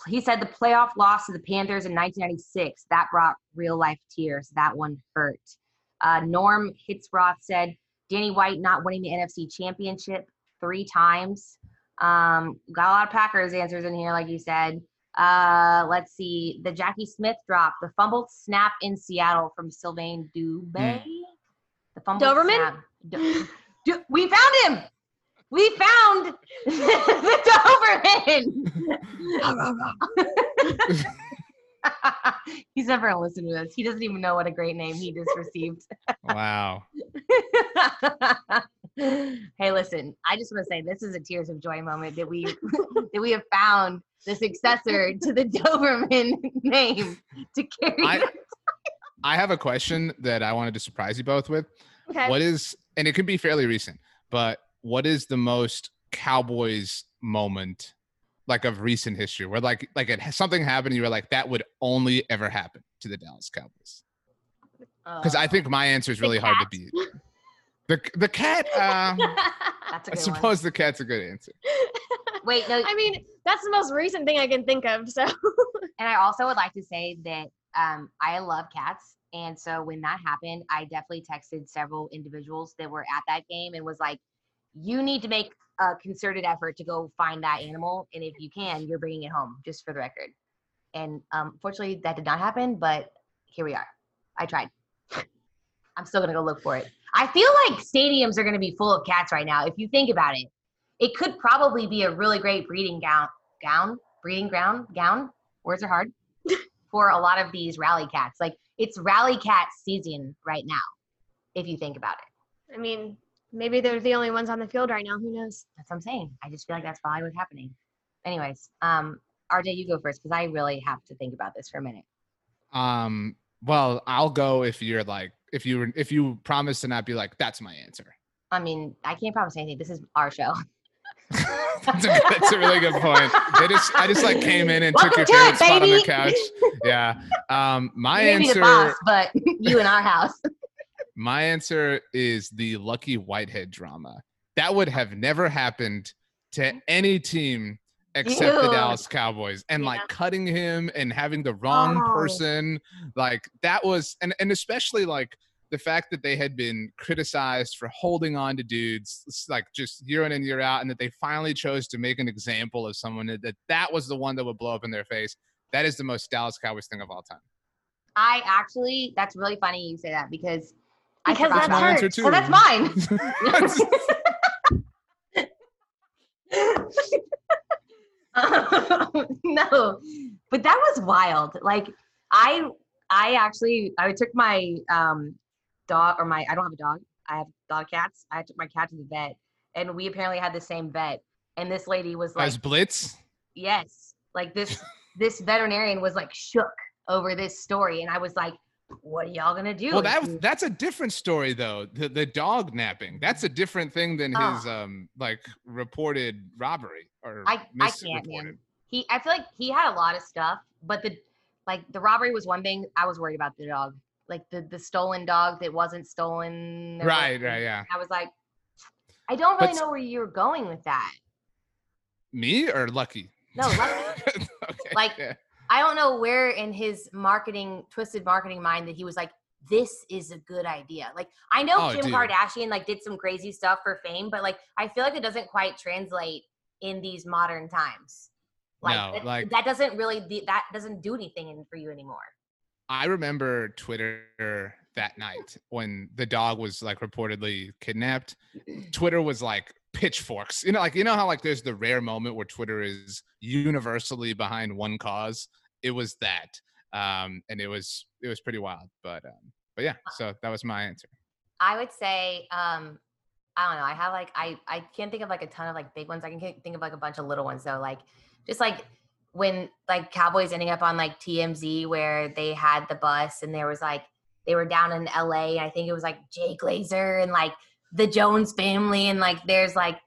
he said the playoff loss to the Panthers in 1996 that brought real life tears. That one hurt. Uh, Norm Hitzroth said Danny White not winning the NFC Championship three times. Um, got a lot of Packers answers in here, like you said. Uh, let's see. The Jackie Smith drop, the fumbled snap in Seattle from Sylvain Dubé. The fumbled Doberman? snap. Du- Du- we found him. We found the [laughs] Doberman. [laughs] He's never gonna listen to this. He doesn't even know what a great name he just received. Wow. [laughs] hey, listen, I just want to say this is a tears of joy moment that we that we have found the successor to the [laughs] Doberman name to carry. I, I have a question that I wanted to surprise you both with. Okay. What is, and it can be fairly recent, but what is the most Cowboys moment like of recent history where like like it something happened and you were like that would only ever happen to the Dallas Cowboys? Because I think uh, my answer is really hard to beat. [laughs] The the cat. Uh, [laughs] that's a I good suppose the cat's a good answer. [laughs] Wait, no, I mean, that's the most recent thing I can think of. So [laughs] and I also would like to say that um, I love cats. And so when that happened, I definitely texted several individuals that were at that game and was like, you need to make a concerted effort to go find that animal. And if you can, you're bringing it home, just for the record. And um, fortunately, that did not happen, but here we are. I tried. I'm still going to go look for it. I feel like stadiums are going to be full of cats right now. If you think about it, it could probably be a really great breeding gown, gown, breeding ground, gown. Words are hard [laughs] for a lot of these rally cats. Like it's rally cat season right now, if you think about it. I mean, maybe they're the only ones on the field right now. Who knows? That's what I'm saying. I just feel like that's probably what's happening. Anyways, um, RJ, you go first because I really have to think about this for a minute. Um. Well, I'll go if you're like if you were if you promise to not be like that's my answer. I mean, I can't promise anything. This is our show. [laughs] that's, a, that's a really good point. They just I just like came in and took your to favorite it, spot on the couch. Yeah. Um. My you may the answer. boss, but you in our house. [laughs] My answer is the Lucky Whitehead drama. That would have never happened to any team except the Dallas Cowboys. And Yeah. like cutting him and having the wrong Oh. person, like that was and and especially like the fact that they had been criticized for holding on to dudes like just year in and year out and that they finally chose to make an example of someone that that, that was the one that would blow up in their face. That is the most Dallas Cowboys thing of all time. I actually, that's really funny you say that because Because forgot that's my it. answer too. So that's mine. [laughs] [laughs] [laughs] [laughs] no, but that was wild. Like I, I actually, I took my um dog or my, I don't have a dog. I have dog cats. I took my cat to the vet, and we apparently had the same vet. And this lady was like, As Blitz. yes, like this, [laughs] this veterinarian was like shook over this story, and I was like, what are y'all gonna do? Well, that that's a different story though. The the dog napping. That's a different thing than his Oh. um like reported robbery or I, I can't, misreported. man. He, I feel like he had a lot of stuff, but the, like the robbery was one thing. I was worried about the dog, like the the stolen dog that wasn't stolen. Right, right, yeah. I was like, I don't really s- know where you were going with that. Me or Lucky? No, Lucky. [laughs] okay. Like, yeah. I don't know where in his marketing, twisted marketing mind that he was like, this is a good idea. Like, I know Oh, Kim dude. Kardashian like did some crazy stuff for fame, but like, I feel like it doesn't quite translate in these modern times. Like, No, that, like- that doesn't really be, that doesn't do anything in, for you anymore. I remember Twitter that night when the dog was like reportedly kidnapped. [clears throat] Twitter was like pitchforks. You know, like you know how like there's the rare moment where Twitter is universally behind one cause. It was that, um, and it was it was pretty wild. But um, but yeah, so that was my answer. I would say, um, I don't know. I have like I I can't think of like a ton of like big ones. I can think of like a bunch of little ones though. Like just like when like Cowboys ending up on like TMZ where they had the bus and there was like they were down in LA I think it was like Jay Glazer and like the Jones family and like there's like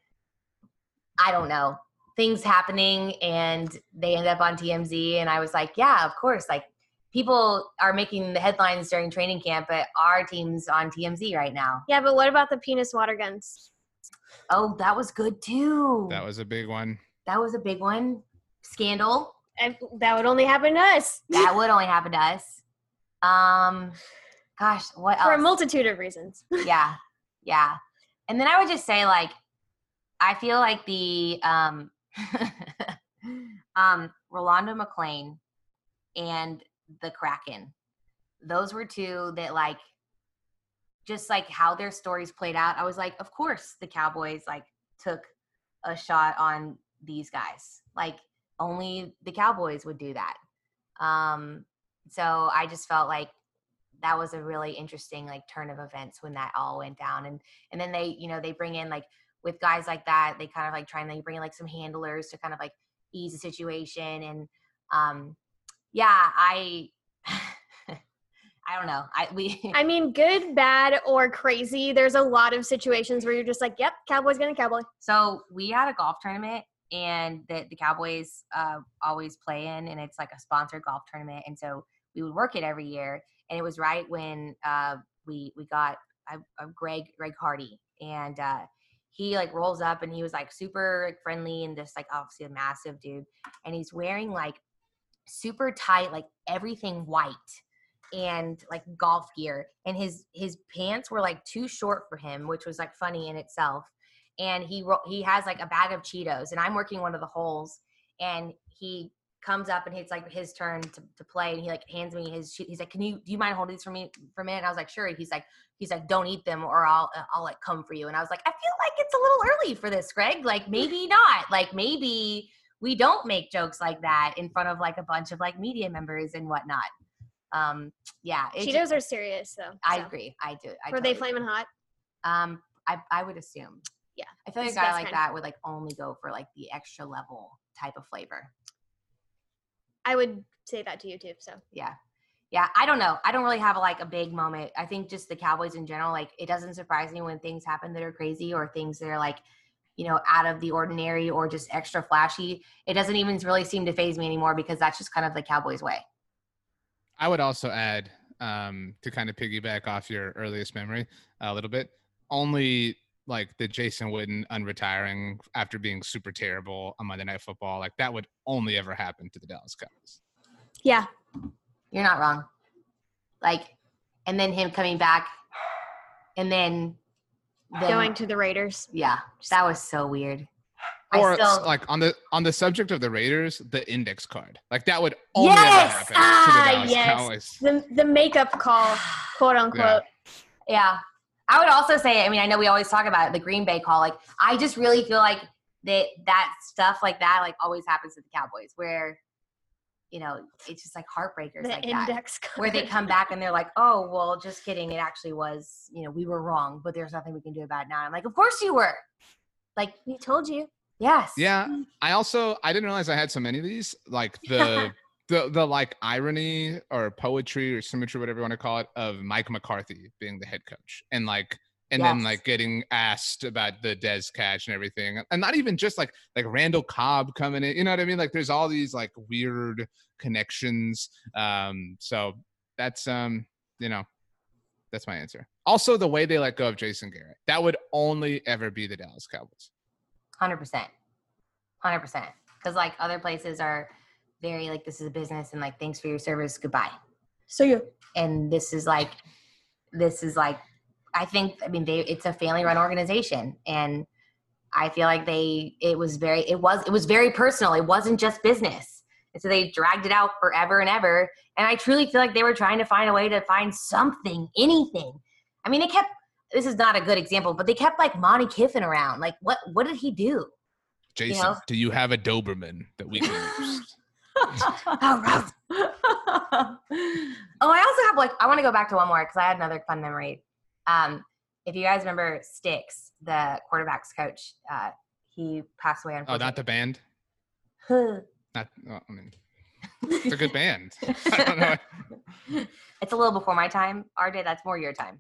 I don't know things happening and they end up on TMZ and I was like, yeah, of course. Like people are making the headlines during training camp, but our team's on TMZ right now. Yeah, but what about the penis water guns? Oh, that was good too. That was a big one. that was a big one. Scandal. And that would only happen to us That would only happen to us. Um, gosh, what for a multitude of reasons. [laughs] yeah, yeah. And then I would just say, like, I feel like the um, [laughs] um, Rolando McClain and the Kraken. Those were two that like, just like how their stories played out. I was like, of course the Cowboys like took a shot on these guys. Like only the Cowboys would do that. Um, so I just felt like that was a really interesting like turn of events when that all went down and and then they you know they bring in like with guys like that they kind of like try and they bring in like some handlers to kind of like ease the situation and um yeah i [laughs] i don't know i we I mean, good, bad, or crazy. There's a lot of situations where you're just like, yep, Cowboys gonna Cowboy. So we had a golf tournament and the, the Cowboys uh, always play in, and it's like a sponsored golf tournament. And so we would work it every year. And it was right when uh, we we got uh, Greg Greg Hardy, and uh, he like rolls up and he was like super friendly and just like obviously a massive dude, and he's wearing like super tight like everything white and like golf gear and his his pants were like too short for him which was like funny in itself and he he has like a bag of cheetos and i'm working one of the holes and he comes up and it's like his turn to, to play and he like hands me his he's like can you do you mind holding these for me for a minute and i was like sure he's like he's like don't eat them or i'll i'll like come for you and i was like i feel like it's a little early for this greg like maybe [laughs] not like maybe we don't make jokes like that in front of like a bunch of like media members and whatnot um yeah Cheetos just- are serious though. i agree i do I Were they totally flaming hot? um, I I would assume. Yeah, I feel like a guy like kind. that would like only go for like the extra level type of flavor. I would say that to you too. So Yeah. Yeah, I don't know. I don't really have like a big moment. I think just the Cowboys in general, like it doesn't surprise me when things happen that are crazy or things that are like, you know, out of the ordinary or just extra flashy. It doesn't even really seem to phase me anymore because that's just kind of the Cowboys way. I would also add um, to kind of piggyback off your earliest memory a little bit. Only like the Jason Witten unretiring after being super terrible on Monday Night Football, like that would only ever happen to the Dallas Cowboys. yeah, You're not wrong. Like, and then him coming back and then, then going to the Raiders. Yeah, that was so weird. I Or still- like on the on the subject of the Raiders, the index card, like that would only Yes! ever happen Ah, to the Dallas yes. Cowboys. The the makeup call, quote unquote. Yeah. I would also say, I mean, I know we always talk about it, the Green Bay call. Like, I just really feel like that that stuff like that, like, always happens to the Cowboys, where, you know, it's just like heartbreakers The like that. index card. Where they come back and they're like, oh, well, just kidding. It actually was, you know, we were wrong, but there's nothing we can do about it now. I'm like, of course you were. Like, We told you. yes. Yeah, I also I didn't realize I had so many of these. Like [laughs] the the the like irony or poetry or symmetry, whatever you want to call it, of Mike McCarthy being the head coach and like and then like getting asked about the Dez catch and everything, and not even just like like Randall Cobb coming in. You know what I mean? Like there's all these like weird connections. Um, so that's um you know that's my answer. Also, the way they let go of Jason Garrett, that would only ever be the Dallas Cowboys. Hundred percent, hundred percent. Because like other places are very like this is a business and like thanks for your service, goodbye. So you. And this is like, this is like, I think I mean they it's a family run organization and I feel like they it was very it was it was very personal. It wasn't just business. And so they dragged it out forever and ever. And I truly feel like they were trying to find a way to find something, anything. I mean, they kept this is not a good example, but they kept like Monte Kiffin around. Like what what did he do? Jason, know? do you have a Doberman that we can [laughs] use? Oh, [laughs] oh, I also have like I want to go back to one more because I had another fun memory. Um, if you guys remember Sticks, the quarterbacks coach, uh, he passed away. oh, not the band. Not. Well, I mean, it's a good band. [laughs] [laughs] I don't know. it's a little before my time, RJ. That's more your time.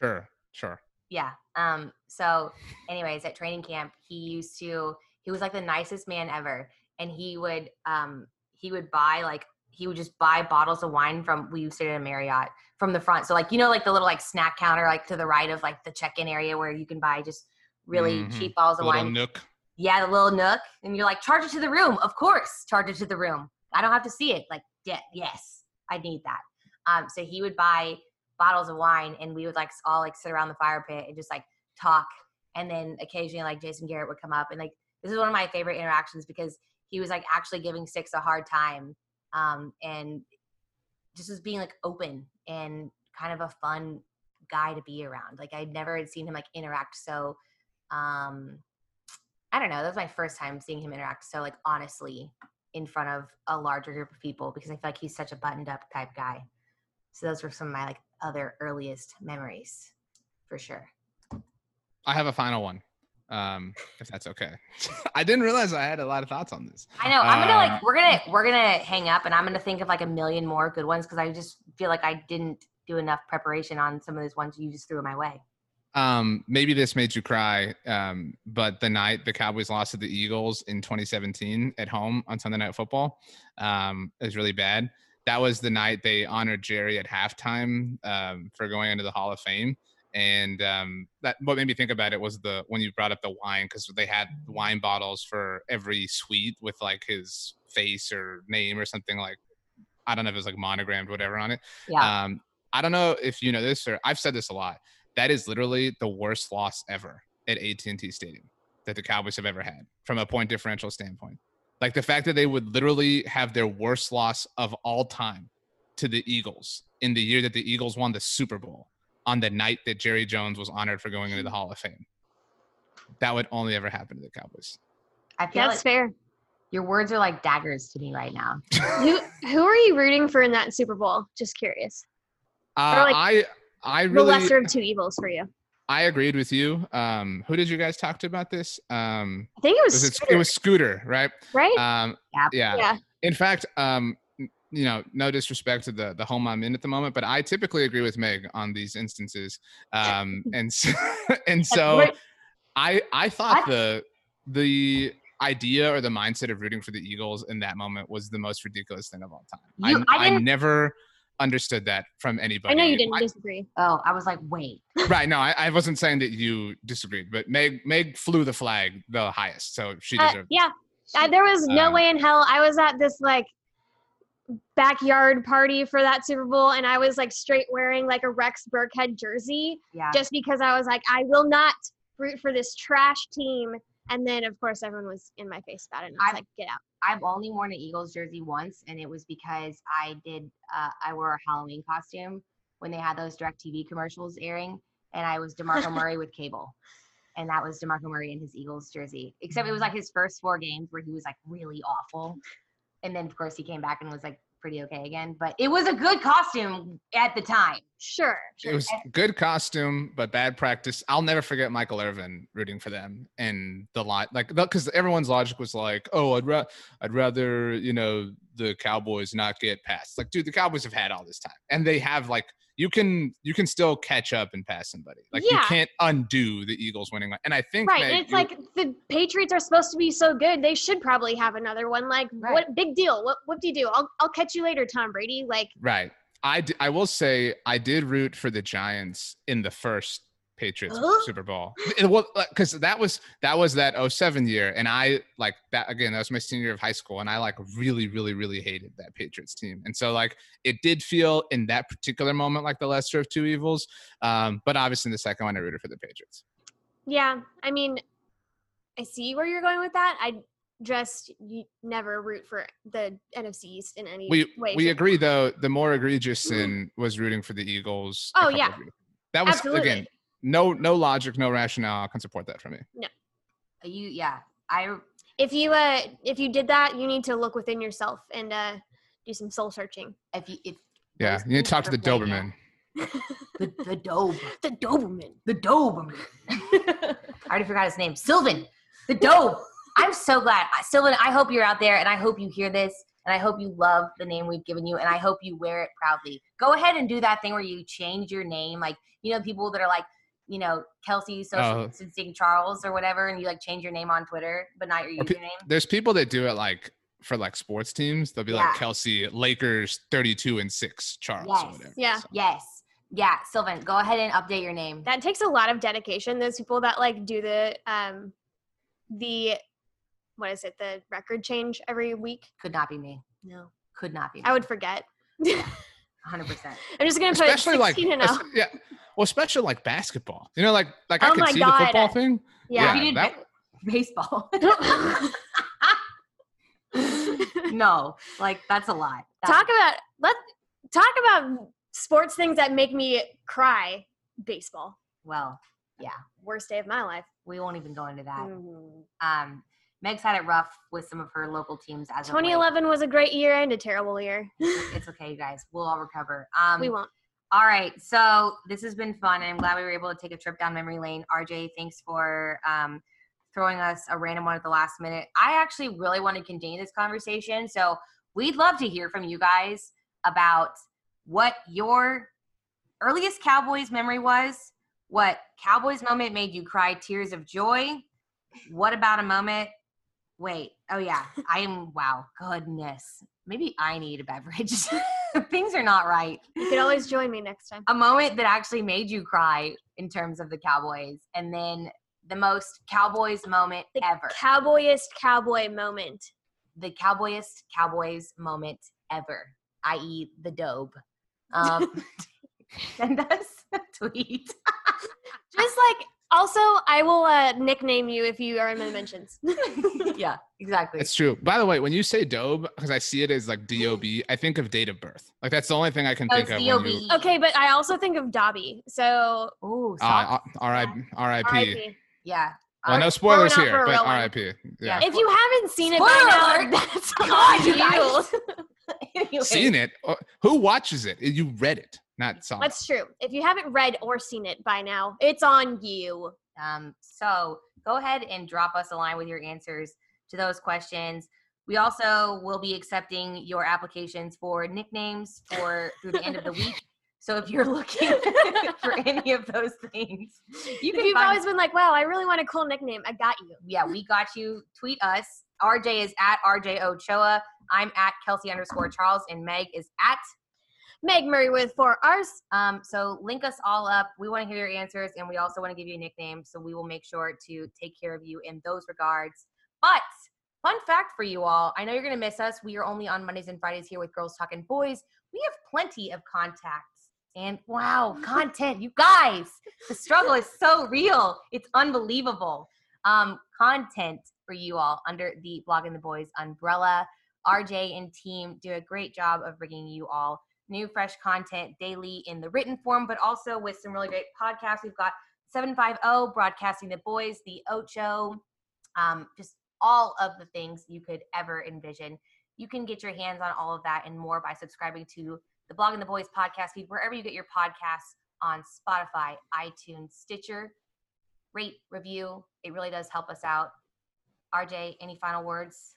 Sure, sure. Yeah. Um, so anyways, at training camp, he used to he was like the nicest man ever. And he would um he would buy like he would just buy bottles of wine from we used to stay at a Marriott from the front. So like you know like the little like snack counter like to the right of like the check-in area where you can buy just really Mhm. cheap bottles of little wine. nook. Yeah, the little nook. And you're like, charge it to the room. Of course, charge it to the room. I don't have to see it. Like, yeah, yes, I need that. Um, so he would buy bottles of wine and we would like all like sit around the fire pit and just like talk. And then occasionally like Jason Garrett would come up and like this is one of my favorite interactions because he was like actually giving Six a hard time. Um, and just was being like open and kind of a fun guy to be around. Like I'd never seen him like interact so um I don't know. That was my first time seeing him interact so like honestly in front of a larger group of people because I feel like he's such a buttoned up type guy. So those were some of my like other earliest memories, for sure. I have a final one, um, if that's okay. [laughs] I didn't realize I had a lot of thoughts on this. I know. I'm gonna Uh, like we're gonna we're gonna hang up, and I'm gonna think of like a million more good ones because I just feel like I didn't do enough preparation on some of those ones you just threw my way. Um, maybe this made you cry, um, but the night the Cowboys lost to the Eagles in 2017 at home on Sunday Night Football um, is really bad. That was the night they honored Jerry at halftime um, for going into the Hall of Fame. And um, that what made me think about it was the when you brought up the wine because they had wine bottles for every suite with like his face or name or something like I don't know if it was like monogrammed whatever on it. Yeah. Um, I don't know if you know this or I've said this a lot. That is literally the worst loss ever at AT&T Stadium that the Cowboys have ever had from a point differential standpoint. Like the fact that they would literally have their worst loss of all time to the Eagles in the year that the Eagles won the Super Bowl on the night that Jerry Jones was honored for going into the Hall of Fame. That would only ever happen to the Cowboys. I feel That's like fair. your words are like daggers to me right now. [laughs] Who who are you rooting for in that Super Bowl? Just curious. Uh, like, I I The lesser of two evils for you. I agreed with you. Um, who did you guys talk to about this? Um, I think it was. was it, Scooter, it was Scooter, right? right. Um, Yep. yeah. yeah. In fact, um, n- you know, no disrespect to the the home I'm in at the moment, but I typically agree with Meg on these instances. Um, [laughs] and so, [laughs] and so I I thought the the idea or the mindset of rooting for the Eagles in that moment was the most ridiculous thing of all time. You- I, I I never understood that from anybody. I know you didn't I- disagree. Oh, I was like, wait. [laughs] right? No, I, I wasn't saying that you disagreed, but Meg Meg flew the flag the highest, so she Uh, deserved. yeah, uh, there was no Um, way in hell. I was at this like backyard party for that Super Bowl, and I was like straight wearing like a Rex Burkhead jersey Yeah. just because I was like, I will not root for this trash team. And then of course everyone was in my face about it, and I was I- like, get out. I've only worn an Eagles jersey once, and it was because I did. Uh, I wore a Halloween costume when they had those Direct TV commercials airing, and I was Demarco [laughs] Murray with cable, and that was Demarco Murray in his Eagles jersey. Except it was like his first four games where he was like really awful, and then of course he came back and was like pretty okay again. But it was a good costume at the time. Sure. sure. It was good costume, but bad practice. I'll never forget Michael Irvin rooting for them and the lot, like because everyone's logic was like, "Oh, I'd ra- I'd rather you know the Cowboys not get past." Like, dude, the Cowboys have had all this time, and they have like you can you can still catch up and pass somebody. Like, you can't undo the Eagles winning. And I think Right, Meg, and it's you- like the Patriots are supposed to be so good; they should probably have another one. Like, Right. what big deal? What what do you do? I'll I'll catch you later, Tom Brady. Like, right. I d- I will say I did root for the Giants in the first Patriots Huh? Super Bowl. It was because that was that was that 07 year, and I like that again. That was my senior year of high school, and I like really, really, really hated that Patriots team. And so like it did feel in that particular moment like the lesser of two evils. Um, but obviously in the second one, I rooted for the Patriots. yeah, I mean, I see where you're going with that. I just you never root for the NFC East in any We way. we agree though. The more egregious sin was rooting for the Eagles. Oh, yeah. that was Absolutely. again no no logic, no rationale. I can support that for me. No you yeah. I If you uh if you did that, you need to look within yourself and uh do some soul searching. if you if Yeah, you need to talk to the ever played, yeah. Doberman. The the Dobe. [laughs] the Doberman. The Doberman. [laughs] I already forgot his name. Sylvan. The Dobe. [laughs] I'm so glad. I- Sylvan, I hope you're out there and I hope you hear this and I hope you love the name we've given you and I hope you wear it proudly. Go ahead and do that thing where you change your name. Like, you know, people that are like, you know, Kelsey Social Oh. Distancing Charles or whatever, and you like change your name on Twitter, but not your Or pe- username. There's people that do it like for like sports teams. They'll be like Kelsey Lakers 32 and six Charles or Yes. whatever. Yeah. So, Yes. Yeah, Sylvan, go ahead and update your name. That takes a lot of dedication. Those people that like do the um the what is it, the record change every week? Could not be me. No. Could not be me. I would forget. [laughs] 100%. I'm just gonna put especially like 16 and es- 0. yeah, well, especially like basketball. You know, like like I Oh could my see God. the football thing. Yeah. If you did that- ba- baseball. [laughs] [laughs] no, like that's a lot. That- talk about let talk about sports things that make me cry. Baseball. well, yeah. Worst day of my life. we won't even go into that. Mm. Um, Meg's had it rough with some of her local teams as of 2011 was a great year and a terrible year. It's [laughs] okay, you guys. We'll all recover. Um, we won't. All right, so this has been fun, and I'm glad we were able to take a trip down memory lane. RJ, thanks for um, throwing us a random one at the last minute. I actually really want to continue this conversation, so we'd love to hear from you guys about what your earliest Cowboys memory was, what Cowboys moment made you cry tears of joy, what about a moment? Wait, oh yeah, I am, wow, goodness. Maybe I need a beverage. [laughs] Things are not right You can always join me next time. a moment that actually made you cry in terms of the Cowboys, and then the most Cowboys moment The ever. Cowboyest cowboy moment. the Cowboyest Cowboys moment ever, i.e., the Dobe. Um, send us a tweet. Just like also, I will uh, nickname you if you are in my mentions. [laughs] yeah, exactly. It's true. By the way, when you say Dobe, because I see it as like D-O-B, I think of date of birth. Like that's the only thing I can Oh, think it's of. when you- okay, but I also think of Dobby. So Ooh, Uh. R.I.P. R.I.P. R.I.P. yeah. Well, no spoilers here, but. R.I.P. Yeah. If you haven't seen it Spoiler by now, that's God, on you [laughs] you. guys. [laughs] Anyway, Seen it? Uh, Who watches it? You read it, not saw. That's true. If you haven't read or seen it by now, it's on you. Um, so go ahead and drop us a line with your answers to those questions. We also will be accepting your applications for nicknames for through the end of the week. [laughs] So if you're looking [laughs] for any of those things, you can. You've find, always been like, "Wow, I really want a cool nickname," I got you. yeah, we got you. Tweet us. RJ is at RJ Ochoa. I'm at Kelsey underscore Charles, and Meg is at. Meg Murray with four R's. Um, so link us all up. We want to hear your answers, and we also want to give you a nickname. So we will make sure to take care of you in those regards. But fun fact for you all: I know you're gonna miss us. We are only on Mondays and Fridays here with Girls Talking Boys. We have plenty of contacts and wow, [laughs] content. You guys, the struggle is so real. It's unbelievable. Um, content for you all under the Blogging the Boys umbrella. RJ and team do a great job of bringing you all new fresh content daily in the written form, but also with some really great podcasts. We've got 750 Broadcasting the Boys, The Ocho, um, just all of the things you could ever envision. You can get your hands on all of that and more by subscribing to the Blogging the Boys podcast feed, wherever you get your podcasts on Spotify, iTunes, Stitcher. Rate, review. It really does help us out. RJ, any final words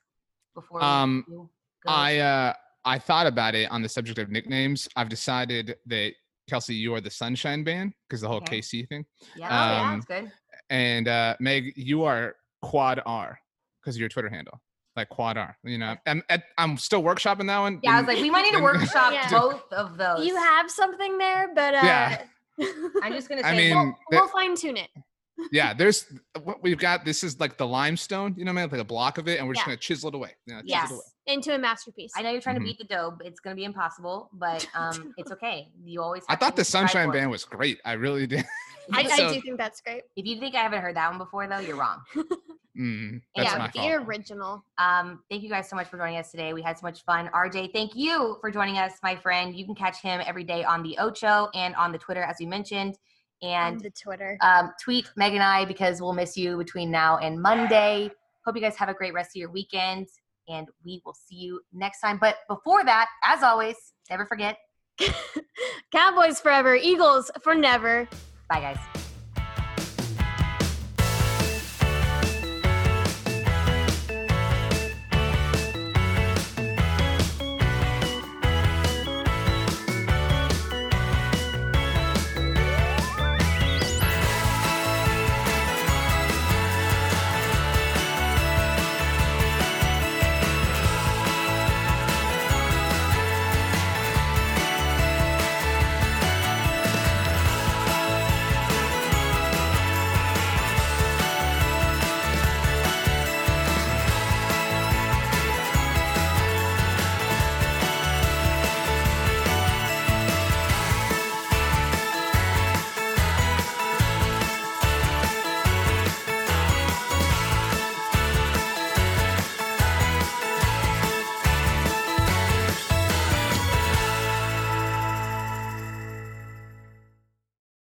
before we Um, go? I uh I thought about it on the subject of nicknames. I've decided that Kelsey, you are the Sunshine Band because the whole Okay. KC thing, yeah, oh, yeah, um, that's good. and uh Meg, you are Quad R because of your Twitter handle, like Quad R. You know, I'm I'm, I'm still workshopping that one. Yeah, I was like, we might need to [laughs] and- workshop Yeah. both of those. You have something there, but uh, Yeah. [laughs] I'm just gonna say, I mean, we'll, we'll fine tune it. yeah, [laughs] there's what we've got. This is like the limestone, you know, man, like a block of it, and we're just Yeah. gonna chisel it away. You know, chisel yes. it away. Into a masterpiece. I know you're trying Mhm. to beat the Dobe. It's gonna be impossible, but [laughs] um, it's okay. You always. I thought the to strive Sunshine. Band was great. I really did. [laughs] I, I do think that's great. If you think I haven't heard that one before, though, you're wrong. [laughs] Mm, Yeah, the fault. original. Um, thank you guys so much for joining us today. We had so much fun. RJ, thank you for joining us, my friend. You can catch him every day on the Ocho and on the Twitter, as we mentioned. And And the Twitter. um, tweet Meg and I because we'll miss you between now and Monday. Hope you guys have a great rest of your weekend, and we will see you next time. But before that, as always, never forget. [laughs] Cowboys forever, Eagles for never. Bye, guys.